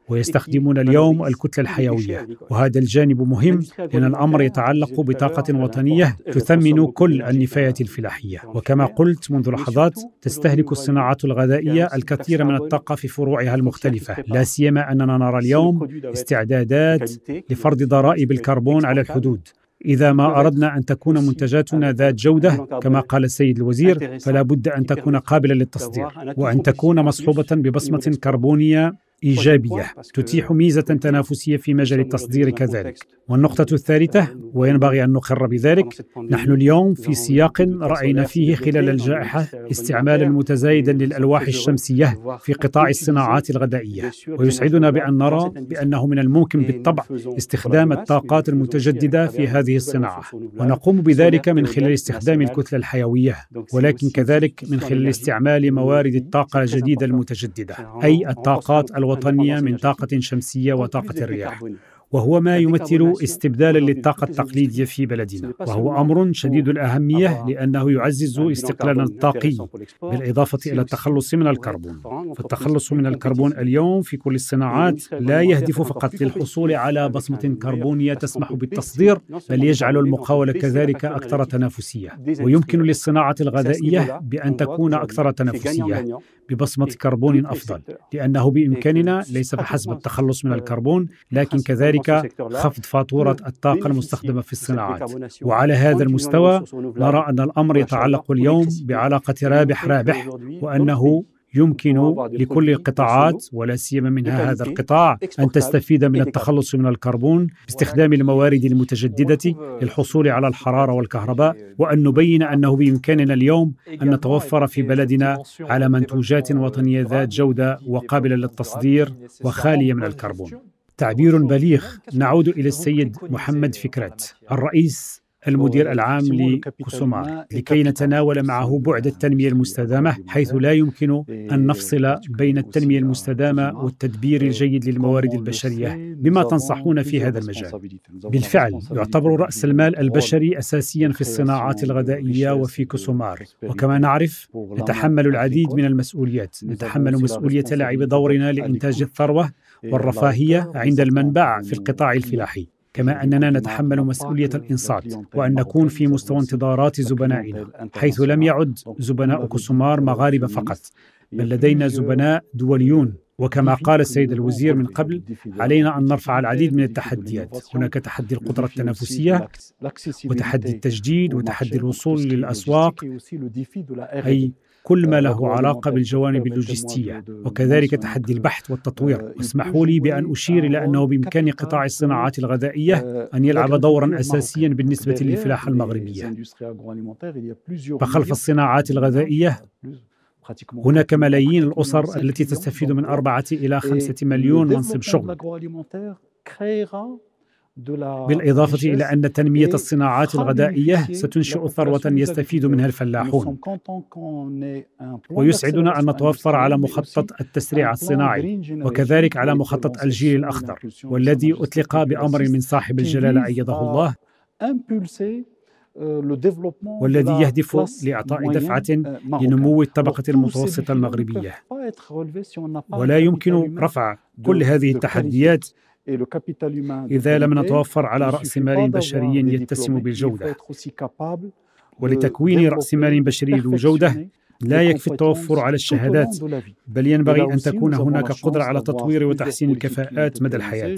[SPEAKER 2] ويستخدمون اليوم الكتله الحيويه وهذا الجانب مهم لأن الامر يتعلق بطاقه وطنيه تثمن كل النفايات الفلاحيه وكما قلت منذ لحظات تستهلك الصناعات الغذائيه الكثير من الطاقه في فروعها المختلفه لا سيما اننا نرى اليوم استعدادات لفرض ضرائب الكربون على الحدود إذا ما أردنا أن تكون منتجاتنا ذات جودة كما قال السيد الوزير فلا بد أن تكون قابلة للتصدير. وأن تكون مصحوبة ببصمة كربونية إيجابية تتيح ميزة تنافسية في مجال التصدير كذلك. والنقطة الثالثة وينبغي أن نقر بذلك نحن اليوم في سياق رأينا فيه خلال الجائحة استعمالا متزايدا للألواح الشمسية في قطاع الصناعات الغذائية. ويسعدنا بأن نرى بأنه من الممكن بالطبع استخدام الطاقات المتجددة في هذه الصناعة. ونقوم بذلك من خلال استخدام الكتلة الحيوية ولكن كذلك من خلال استعمال موارد الطاقة الجديدة المتجددة. أي الطاقات الوطنية من طاقة شمسية وطاقة الرياح. وهو ما يمثل استبدالا للطاقة التقليدية في بلدنا. وهو أمر شديد الأهمية لأنه يعزز استقلالنا الطاقي بالإضافة إلى التخلص من الكربون. فالتخلص من الكربون اليوم في كل الصناعات لا يهدف فقط للحصول على بصمة كربونية تسمح بالتصدير بل يجعل المقاولة كذلك أكثر تنافسية. ويمكن للصناعة الغذائية بأن تكون أكثر تنافسية. ببصمة كربون أفضل لأنه بإمكاننا ليس فحسب التخلص من الكربون لكن كذلك خفض فاتورة الطاقة المستخدمة في الصناعات. وعلى هذا المستوى نرى أن الأمر يتعلق اليوم بعلاقة رابح-رابح وأنه يمكن لكل القطاعات ولا سيما منها هذا القطاع أن تستفيد من التخلص من الكربون باستخدام الموارد المتجددة للحصول على الحرارة والكهرباء وأن نبين أنه بإمكاننا اليوم أن نتوفر في بلدنا على منتوجات وطنية ذات جودة وقابلة للتصدير وخالية من الكربون. تعبير بليغ. نعود إلى السيد محمد فكرت الرئيس المدير العام لكوسومار لكي نتناول معه بعد التنمية المستدامة حيث لا يمكن أن نفصل بين التنمية المستدامة والتدبير الجيد للموارد البشرية. بما تنصحون في هذا المجال. بالفعل يعتبر رأس المال البشري اساسيا في الصناعات الغذائية وفي كوسومار. وكما نعرف نتحمل العديد من المسؤوليات. نتحمل مسؤولية لعب دورنا لإنتاج الثروة والرفاهية عند المنبع في القطاع الفلاحي. كما أننا نتحمل مسؤولية الإنصات وأن نكون في مستوى انتظارات زبنائنا حيث لم يعد زبناء كوسومار مغاربة فقط بل لدينا زبناء دوليون وكما قال السيد الوزير من قبل علينا أن نرفع العديد من التحديات. هناك تحدي القدرة التنافسية وتحدي التجديد وتحدي الوصول للأسواق. أي كل ما له علاقة بالجوانب اللوجستية. وكذلك تحدي البحث والتطوير. واسمحوا لي بأن أشير إلى أنه بامكان قطاع الصناعات الغذائية أن يلعب دورا اساسيا بالنسبة للفلاحه المغربية. فخلف الصناعات الغذائية هناك ملايين الأسر التي تستفيد من أربعة إلى خمسة مليون منصب شغل. بالإضافة إلى أن تنمية الصناعات الغذائية ستنشئ ثروة يستفيد منها الفلاحون. ويسعدنا أن نتوفر على مخطط التسريع الصناعي وكذلك على مخطط الجيل الأخضر والذي أطلق بأمر من صاحب الجلالة أيده الله والذي يهدف لإعطاء دفعة لنمو الطبقة المتوسطة المغربية. ولا يمكن رفع كل هذه التحديات إذا لم نتوفر على رأس مال بشري يتسم بالجودة. ولتكوين رأس مال بشري ذو جودة. لا يكفي التوفر على الشهادات بل ينبغي أن تكون هناك قدرة على تطوير وتحسين الكفاءات مدى الحياة.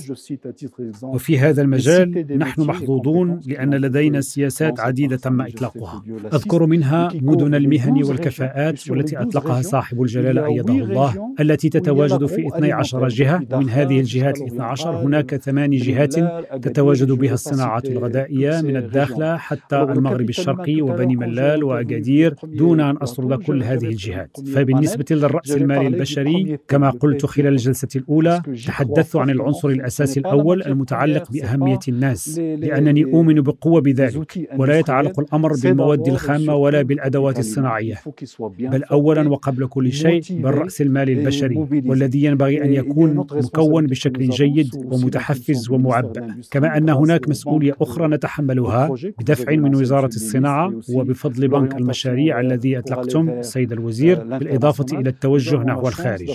[SPEAKER 2] وفي هذا المجال نحن محظوظون لأن لدينا سياسات عديدة تم إطلاقها. أذكر منها مدن المهن والكفاءات والتي أطلقها صاحب الجلالة ايده الله التي تتواجد في 12 جهة. من هذه الجهات ال 12 هناك ثمان جهات تتواجد بها الصناعات الغذائيه من الداخله حتى المغرب الشرقي وبني ملال واكادير دون ان اسرد كل كل هذه الجهات. فبالنسبة للرأس المال البشري كما قلت خلال الجلسة الأولى تحدثت عن العنصر الأساسي الأول المتعلق بأهمية الناس. لأنني أؤمن بقوة بذلك ولا يتعلق الأمر بالمواد الخامة ولا بالأدوات الصناعية. بل أولا وقبل كل شيء بالرأس المال البشري والذي ينبغي أن يكون مكون بشكل جيد ومتحفز ومعبأ. كما أن هناك مسؤولية أخرى نتحملها بدفع من وزارة الصناعة وبفضل بنك المشاريع الذي أطلقتم السيد الوزير بالإضافة إلى التوجه نحو الخارج.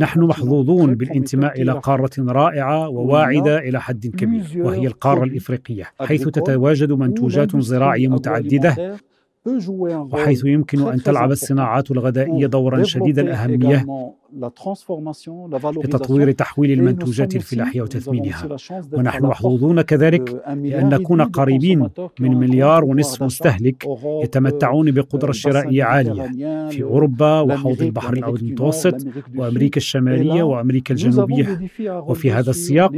[SPEAKER 2] نحن محظوظون بالانتماء إلى قارة رائعة وواعدة إلى حد كبير وهي القارة الإفريقية حيث تتواجد منتوجات زراعية متعددة وحيث يمكن أن تلعب الصناعات الغذائية دورا شديد الأهمية لتطوير تحويل المنتوجات الفلاحية وتثمينها. ونحن محظوظون كذلك بأن نكون قريبين من مليار ونصف مستهلك يتمتعون بقدرة شرائية عالية في أوروبا وحوض البحر الأبيض المتوسط وأمريكا الشمالية وأمريكا الجنوبية. وفي هذا السياق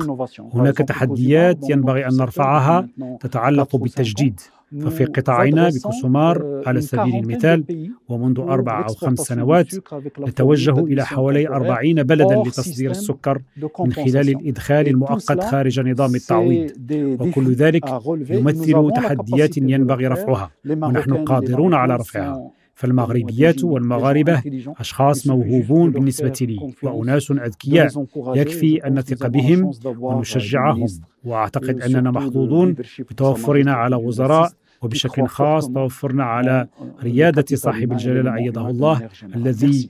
[SPEAKER 2] هناك تحديات ينبغي أن نرفعها تتعلق بالتجديد. ففي قطاعنا بكسومار على سبيل المثال ومنذ أربع أو خمس سنوات نتوجه إلى حوالي أربعين بلدا لتصدير السكر من خلال الإدخال المؤقت خارج نظام التعويض. وكل ذلك يمثل تحديات ينبغي رفعها. ونحن قادرون على رفعها. فالمغربيات والمغاربة أشخاص موهوبون بالنسبة لي وأناس أذكياء. يكفي أن نثق بهم ونشجعهم وأعتقد أننا محظوظون بتوفرنا على وزراء وبشكل خاص توفرنا على ريادة صاحب الجلالة أيده الله الذي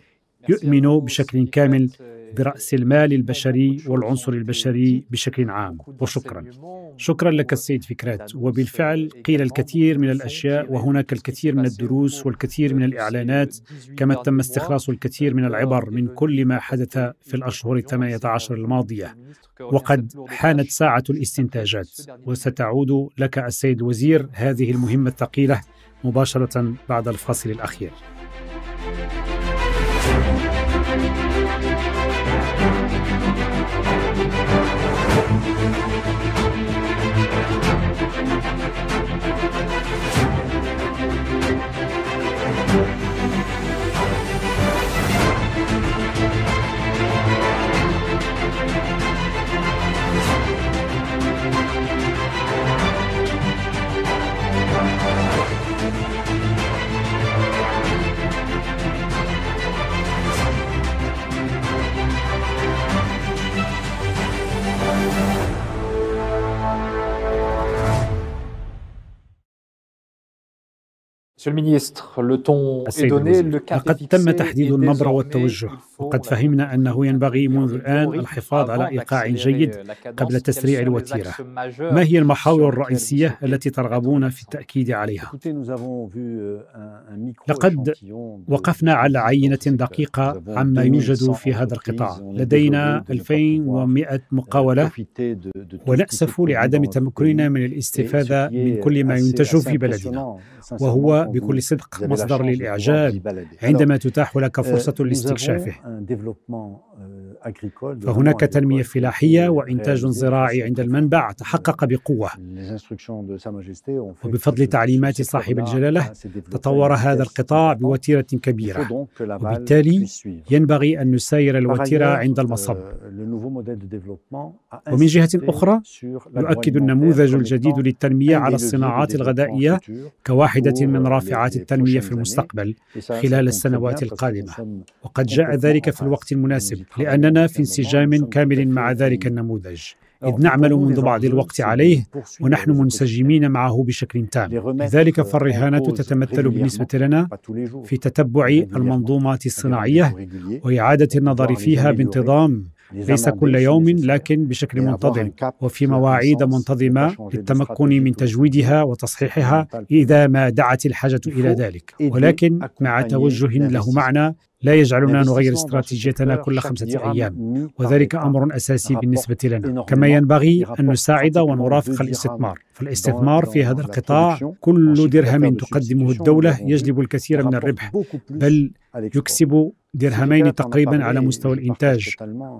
[SPEAKER 2] يؤمن بشكل كامل برأس المال البشري والعنصر البشري بشكل عام وشكرا. شكرا لك السيد فكرات. وبالفعل قيل الكثير من الأشياء وهناك الكثير من الدروس والكثير من الإعلانات كما تم استخلاص الكثير من العبر من كل ما حدث في الأشهر الثمانيه عشر الماضية. وقد حانت ساعة الاستنتاجات. وستعود لك السيد الوزير هذه المهمة الثقيلة مباشرة بعد الفاصل الأخير. لقد تم تحديد النبرة والتوجه. وقد فهمنا أنه ينبغي منذ الآن الحفاظ على إيقاع جيد قبل تسريع الوتيرة. ما هي المحاور الرئيسية التي ترغبون في التأكيد عليها؟ لقد وقفنا على عينة دقيقة عما يوجد في هذا القطاع. لدينا 2100 مقاولة ونأسف لعدم تمكننا من الاستفادة من كل ما ينتج في بلدنا. وهو بكل صدق مصدر للإعجاب. عندما تتاح لك فرصة لاستكشافه. فهناك تنمية فلاحية وإنتاج زراعي عند المنبع. تحقق بقوة. وبفضل تعليمات صاحب الجلالة تطور هذا القطاع بوتيرة كبيرة. وبالتالي ينبغي أن نساير الوتيرة عند المصب. ومن جهة أخرى يؤكد النموذج الجديد للتنمية على الصناعات الغذائية كواحدة من رافعات التنمية في المستقبل خلال السنوات القادمة. وقد جاء ذلك في الوقت المناسب لأننا في انسجام كامل مع ذلك النموذج. إذ نعمل منذ بعض الوقت عليه ونحن منسجمين معه بشكل تام. لذلك فالرهانة تتمثل بالنسبة لنا في تتبع المنظومات الصناعية وإعادة النظر فيها بانتظام. ليس كل يوم لكن بشكل منتظم. وفي مواعيد منتظمة للتمكن من تجويدها وتصحيحها إذا ما دعت الحاجة إلى ذلك. ولكن مع توجه له معنى لا يجعلنا نغير استراتيجيتنا كل خمسة أيام. وذلك أمر أساسي بالنسبة لنا. كما ينبغي أن نساعد ونرافق الاستثمار. فالاستثمار في هذا القطاع كل درهم تقدمه الدولة يجلب الكثير من الربح بل يكسب درهمين تقريبا على مستوى الإنتاج.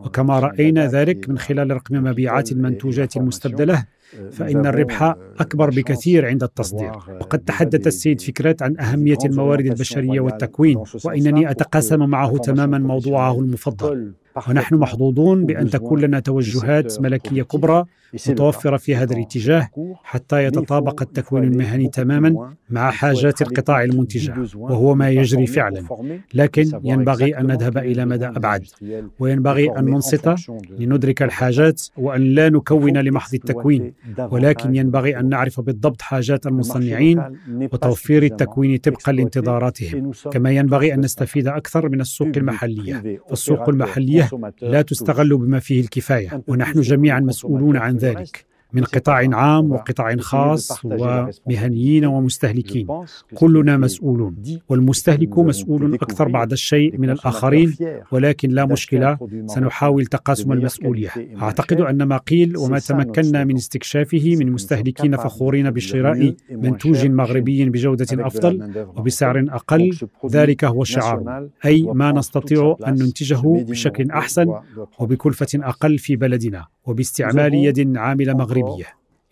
[SPEAKER 2] وكما رأينا ذلك من خلال رقم مبيعات المنتوجات المستبدلة فإن الربح أكبر بكثير عند التصدير. وقد تحدث السيد فكرات عن أهمية الموارد البشرية والتكوين وإنني أتقاسم معه تماما موضوعه المفضل. ونحن محظوظون بأن تكون لنا توجهات ملكية كبرى متوفرة في هذا الاتجاه حتى يتطابق التكوين المهني تماما مع حاجات القطاع المنتجة وهو ما يجري فعلا. لكن ينبغي أن نذهب إلى مدى أبعد. وينبغي أن ننصت لندرك الحاجات وأن لا نكون لمحض التكوين. ولكن ينبغي أن نعرف بالضبط حاجات المصنعين وتوفير التكوين طبقا لانتظاراتهم. كما ينبغي أن نستفيد أكثر من السوق المحلية. فالسوق المحلية لا تستغل بما فيه الكفاية. ونحن جميعا مسؤولون عن ذلك. من قطاع عام وقطاع خاص ومهنيين ومستهلكين. كلنا مسؤولون. والمستهلك مسؤول أكثر بعض الشيء من الآخرين ولكن لا مشكلة. سنحاول تقاسم المسؤولية. أعتقد أن ما قيل وما تمكنا من استكشافه من مستهلكين فخورين بشراء منتوج مغربي بجودة أفضل وبسعر أقل. ذلك هو الشعار. أي ما نستطيع أن ننتجه بشكل أحسن وبكلفة أقل في بلدنا. وباستعمال يد عاملة مغربية.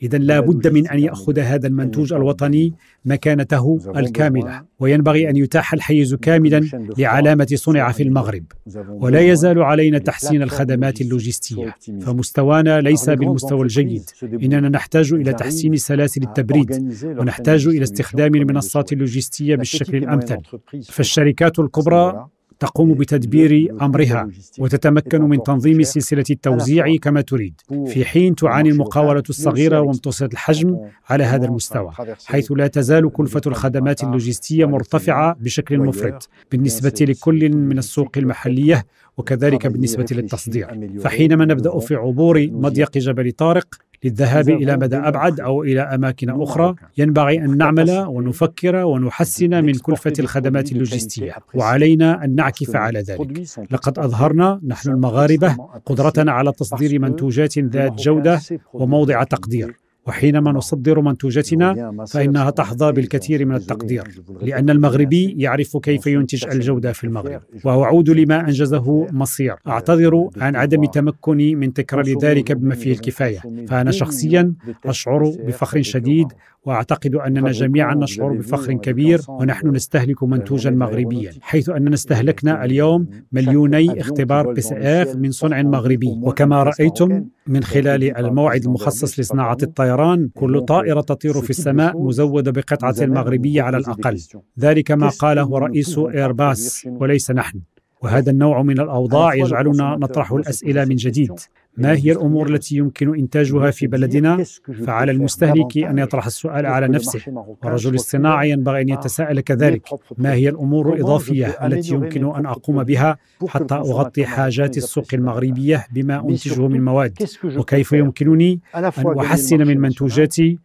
[SPEAKER 2] اذا لا بد من أن يأخذ هذا المنتوج الوطني مكانته الكاملة وينبغي أن يتاح الحيز كاملا لعلامة صنع في المغرب. ولا يزال علينا تحسين الخدمات اللوجستية. فمستوانا ليس بالمستوى الجيد. إننا نحتاج إلى تحسين سلاسل التبريد. ونحتاج إلى استخدام المنصات اللوجستية بالشكل الأمثل. فالشركات الكبرى تقوم بتدبير أمرها وتتمكن من تنظيم سلسلة التوزيع كما تريد. في حين تعاني المقاولة الصغيرة ومتوسطه الحجم على هذا المستوى حيث لا تزال كلفة الخدمات اللوجستية مرتفعة بشكل مفرط بالنسبة لكل من السوق المحلية وكذلك بالنسبة للتصدير فحينما نبدأ في عبور مضيق جبل طارق للذهاب إلى مدى أبعد أو إلى أماكن أخرى. ينبغي أن نعمل ونفكر ونحسن من كلفة الخدمات اللوجستية. وعلينا أن نعكف على ذلك. لقد أظهرنا نحن المغاربة قدرتنا على تصدير منتوجات ذات جودة وموضع تقدير. وحينما نصدر منتوجاتنا فإنها تحظى بالكثير من التقدير لأن المغربي يعرف كيف ينتج الجودة في المغرب وأعود لما أنجزه مصير أعتذر عن عدم تمكني من تكرار ذلك بما فيه الكفاية فأنا شخصيا أشعر بفخر شديد وأعتقد أننا جميعا نشعر بفخر كبير ونحن نستهلك منتوجا مغربيا حيث أننا استهلكنا اليوم مليوني اختبار PCR من صنع مغربي. وكما رأيتم من خلال الموعد المخصص لصناعة الطيران كل طائرة تطير في السماء مزودة بقطعة مغربية على الأقل. ذلك ما قاله رئيس ايرباس وليس نحن. وهذا النوع من الأوضاع يجعلنا نطرح الأسئلة من جديد. ما هي الأمور التي يمكن إنتاجها في بلدنا؟ فعلى المستهلك أن يطرح السؤال على نفسه. ورجل الصناعه ينبغي أن يتساءل كذلك. ما هي الأمور الإضافية التي يمكن أن أقوم بها حتى أغطي حاجات السوق المغربية بما أنتجه من مواد؟ وكيف يمكنني أن أحسن من منتوجاتي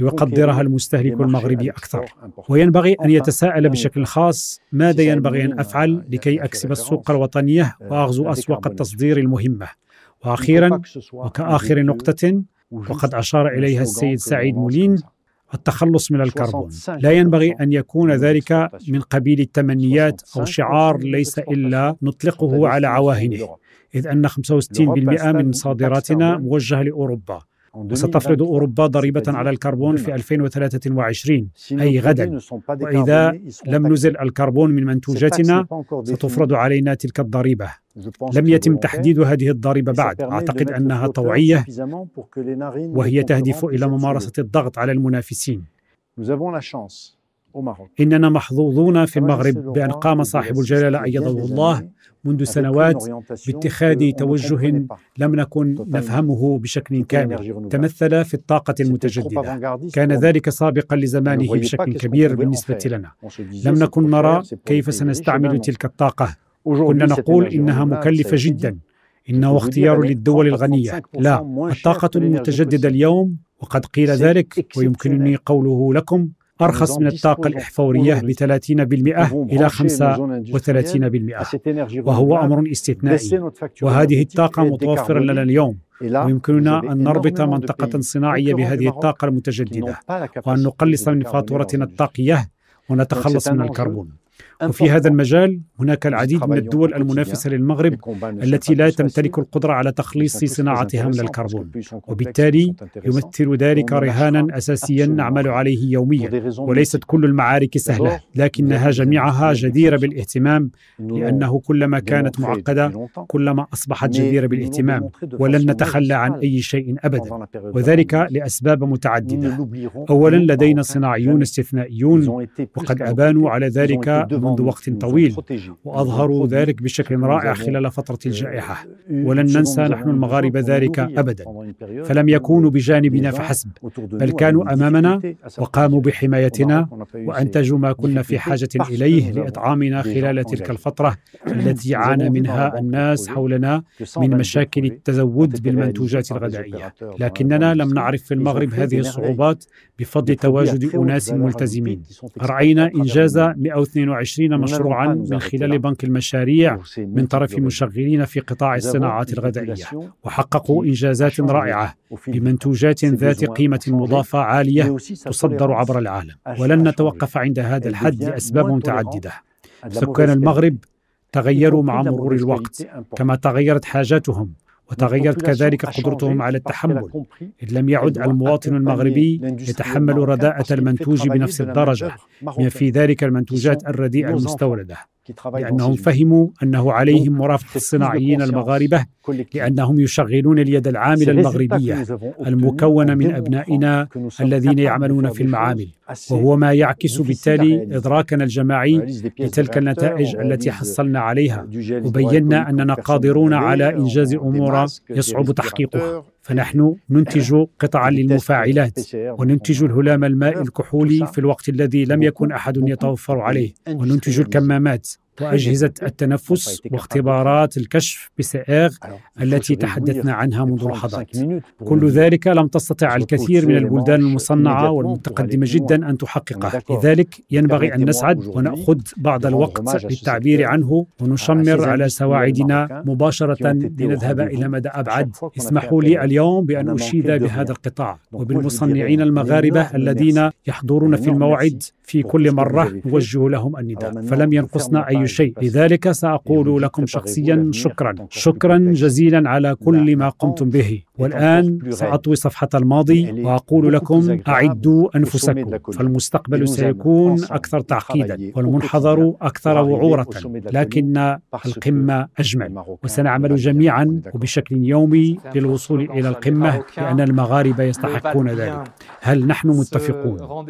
[SPEAKER 2] ليقدرها المستهلك المغربي أكثر. وينبغي أن يتساءل بشكل خاص ماذا ينبغي أن أفعل لكي أكسب السوق الوطنية؟ وأغزو اسواق التصدير المهمة. وأخيرا وكأخر نقطة وقد أشار إليها السيد سعيد مولين التخلص من الكربون. لا ينبغي أن يكون ذلك من قبيل التمنيات أو شعار ليس إلا نطلقه على عواهنه. إذ أن 65% من صادراتنا موجهة لأوروبا. وستفرض أوروبا ضريبة على الكربون في 2023 أي غدا. وإذا لم نزل الكربون من منتوجاتنا ستفرض علينا تلك الضريبة. لم يتم تحديد هذه الضريبة بعد. أعتقد أنها طوعية وهي تهدف إلى ممارسة الضغط على المنافسين. إننا محظوظون في المغرب بأن قام صاحب الجلالة أيده الله منذ سنوات باتخاذ توجه لم نكن نفهمه بشكل كامل. تمثل في الطاقة المتجددة. كان ذلك سابقا لزمانه بشكل كبير بالنسبة لنا. لم نكن نرى كيف سنستعمل تلك الطاقة. كنا نقول إنها مكلفة جدا. إنه اختيار للدول الغنية. لا الطاقة المتجددة اليوم وقد قيل ذلك ويمكنني قوله لكم أرخص من الطاقة الإحفورية ب 30% إلى 35% وهو أمر استثنائي. وهذه الطاقة متوفرة لنا اليوم. ويمكننا أن نربط منطقة صناعية بهذه الطاقة المتجددة. وأن نقلص من فاتورتنا الطاقية ونتخلص من الكربون. وفي هذا المجال هناك العديد من الدول المنافسة للمغرب التي لا تمتلك القدرة على تخليص صناعتها من الكربون. وبالتالي يمثل ذلك رهانا أساسيا نعمل عليه يوميا. وليست كل المعارك سهلة. لكنها جميعها جديرة بالاهتمام لأنه كلما كانت معقدة كلما أصبحت جديرة بالاهتمام. ولن نتخلى عن أي شيء أبدا. وذلك لأسباب متعددة. أولا لدينا صناعيون استثنائيون وقد أبانوا على ذلك منذ وقت طويل وأظهروا ذلك بشكل رائع خلال فترة الجائحة ولن ننسى نحن المغاربة ذلك أبدا فلم يكونوا بجانبنا فحسب بل كانوا أمامنا وقاموا بحمايتنا وأنتجوا ما كنا في حاجة إليه لإطعامنا خلال تلك الفترة التي عانى منها الناس حولنا من مشاكل التزود بالمنتوجات الغذائية لكننا لم نعرف في المغرب هذه الصعوبات بفضل تواجد أناس ملتزمين رأينا إنجاز 122 مشروعا من خلال بنك المشاريع من طرف مشغلين في قطاع الصناعات الغذائية وحققوا إنجازات رائعة بمنتوجات ذات قيمة مضافة عالية تصدر عبر العالم. ولن نتوقف عند هذا الحد لأسباب متعددة. سكان المغرب تغيروا مع مرور الوقت كما تغيرت حاجاتهم. وتغيرت كذلك قدرتهم على التحمل. إذ لم يعد المواطن المغربي يتحمل رداءة المنتوج بنفس الدرجة. بما في ذلك المنتوجات الرديئة المستوردة؟ لأنهم فهموا أنه عليهم مرافقة الصناعيين المغاربة لأنهم يشغلون اليد العاملة المغربية المكونة من أبنائنا الذين يعملون في المعامل. وهو ما يعكس بالتالي إدراكنا الجماعي لتلك النتائج التي حصلنا عليها. وبينا أننا قادرون على إنجاز أمور يصعب تحقيقها فنحن ننتج قطعا (laughs) للمفاعلات وننتج الهلام الماء الكحولي في الوقت الذي لم يكن أحد يتوفر عليه. وننتج الكمامات. وأجهزة (laughs) التنفس واختبارات الكشف بسائغ التي تحدثنا عنها منذ لحظات. كل ذلك لم تستطع الكثير من البلدان المصنعة والمتقدمة جدا أن تحققه لذلك ينبغي أن نسعد ونأخذ بعض الوقت للتعبير عنه ونشمر على سواعدنا مباشرة لنذهب إلى مدى أبعد. اسمحوا لي اليوم بأن أشيد بهذا القطاع. وبالمصنعين المغاربة الذين يحضرون في الموعد في كل مرة نوجه لهم النداء. فلم ينقصنا أي شيء. لذلك سأقول لكم شخصيا شكرا. شكرا جزيلا على كل ما قمتم به. والآن سأطوي صفحة الماضي وأقول لكم أعدوا أنفسكم. فالمستقبل سيكون أكثر تعقيدا والمنحدر أكثر وعورة لكن القمة أجمل. وسنعمل جميعا وبشكل يومي للوصول إلى القمة لأن المغاربة يستحقون ذلك. هل نحن متفقون؟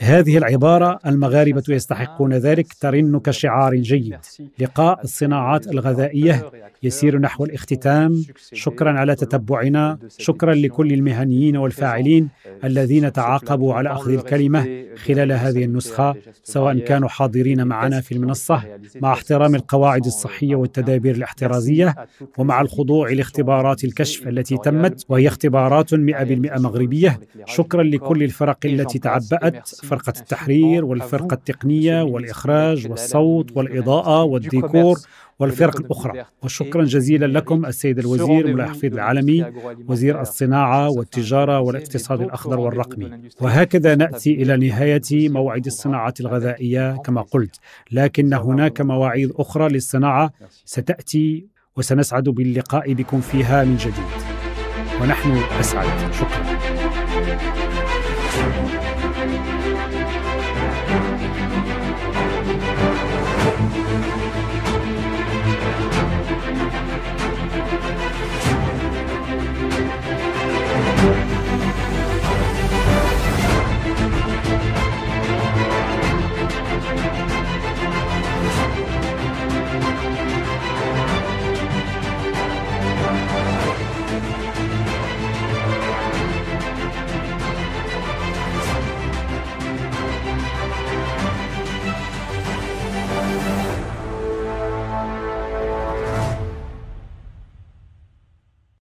[SPEAKER 2] هذه العبارة المغاربة يستحقون ذلك. ترن كشعار جيد. لقاء الصناعات الغذائية يسير نحو الاختتام. شكرا على تتبعنا. شكرا لكل المهنيين والفاعلين الذين تعاقبوا على أخذ الكلمة خلال هذه النسخة. سواء كانوا حاضرين معنا في المنصة مع احترام القواعد الصحية والتدابير الاحترازية ومع الخضوع لاختبارات الكشف التي تمت. وهي اختبارات 100% مغربية. شكرا لكل الفرق التي تعبأت. فرقة التحرير والفرقة التقنية والإخراج والصوت والاضاءه والديكور والفرق الأخرى. وشكرا جزيلا لكم السيد الوزير مولاي حفيظ العالمي وزير الصناعة والتجارة والاقتصاد الأخضر والرقمي. وهكذا نأتي إلى نهاية موعد الصناعة الغذائية كما قلت. لكن هناك مواعيد أخرى للصناعة. ستأتي وسنسعد باللقاء بكم فيها من جديد. ونحن أسعد. شكرا.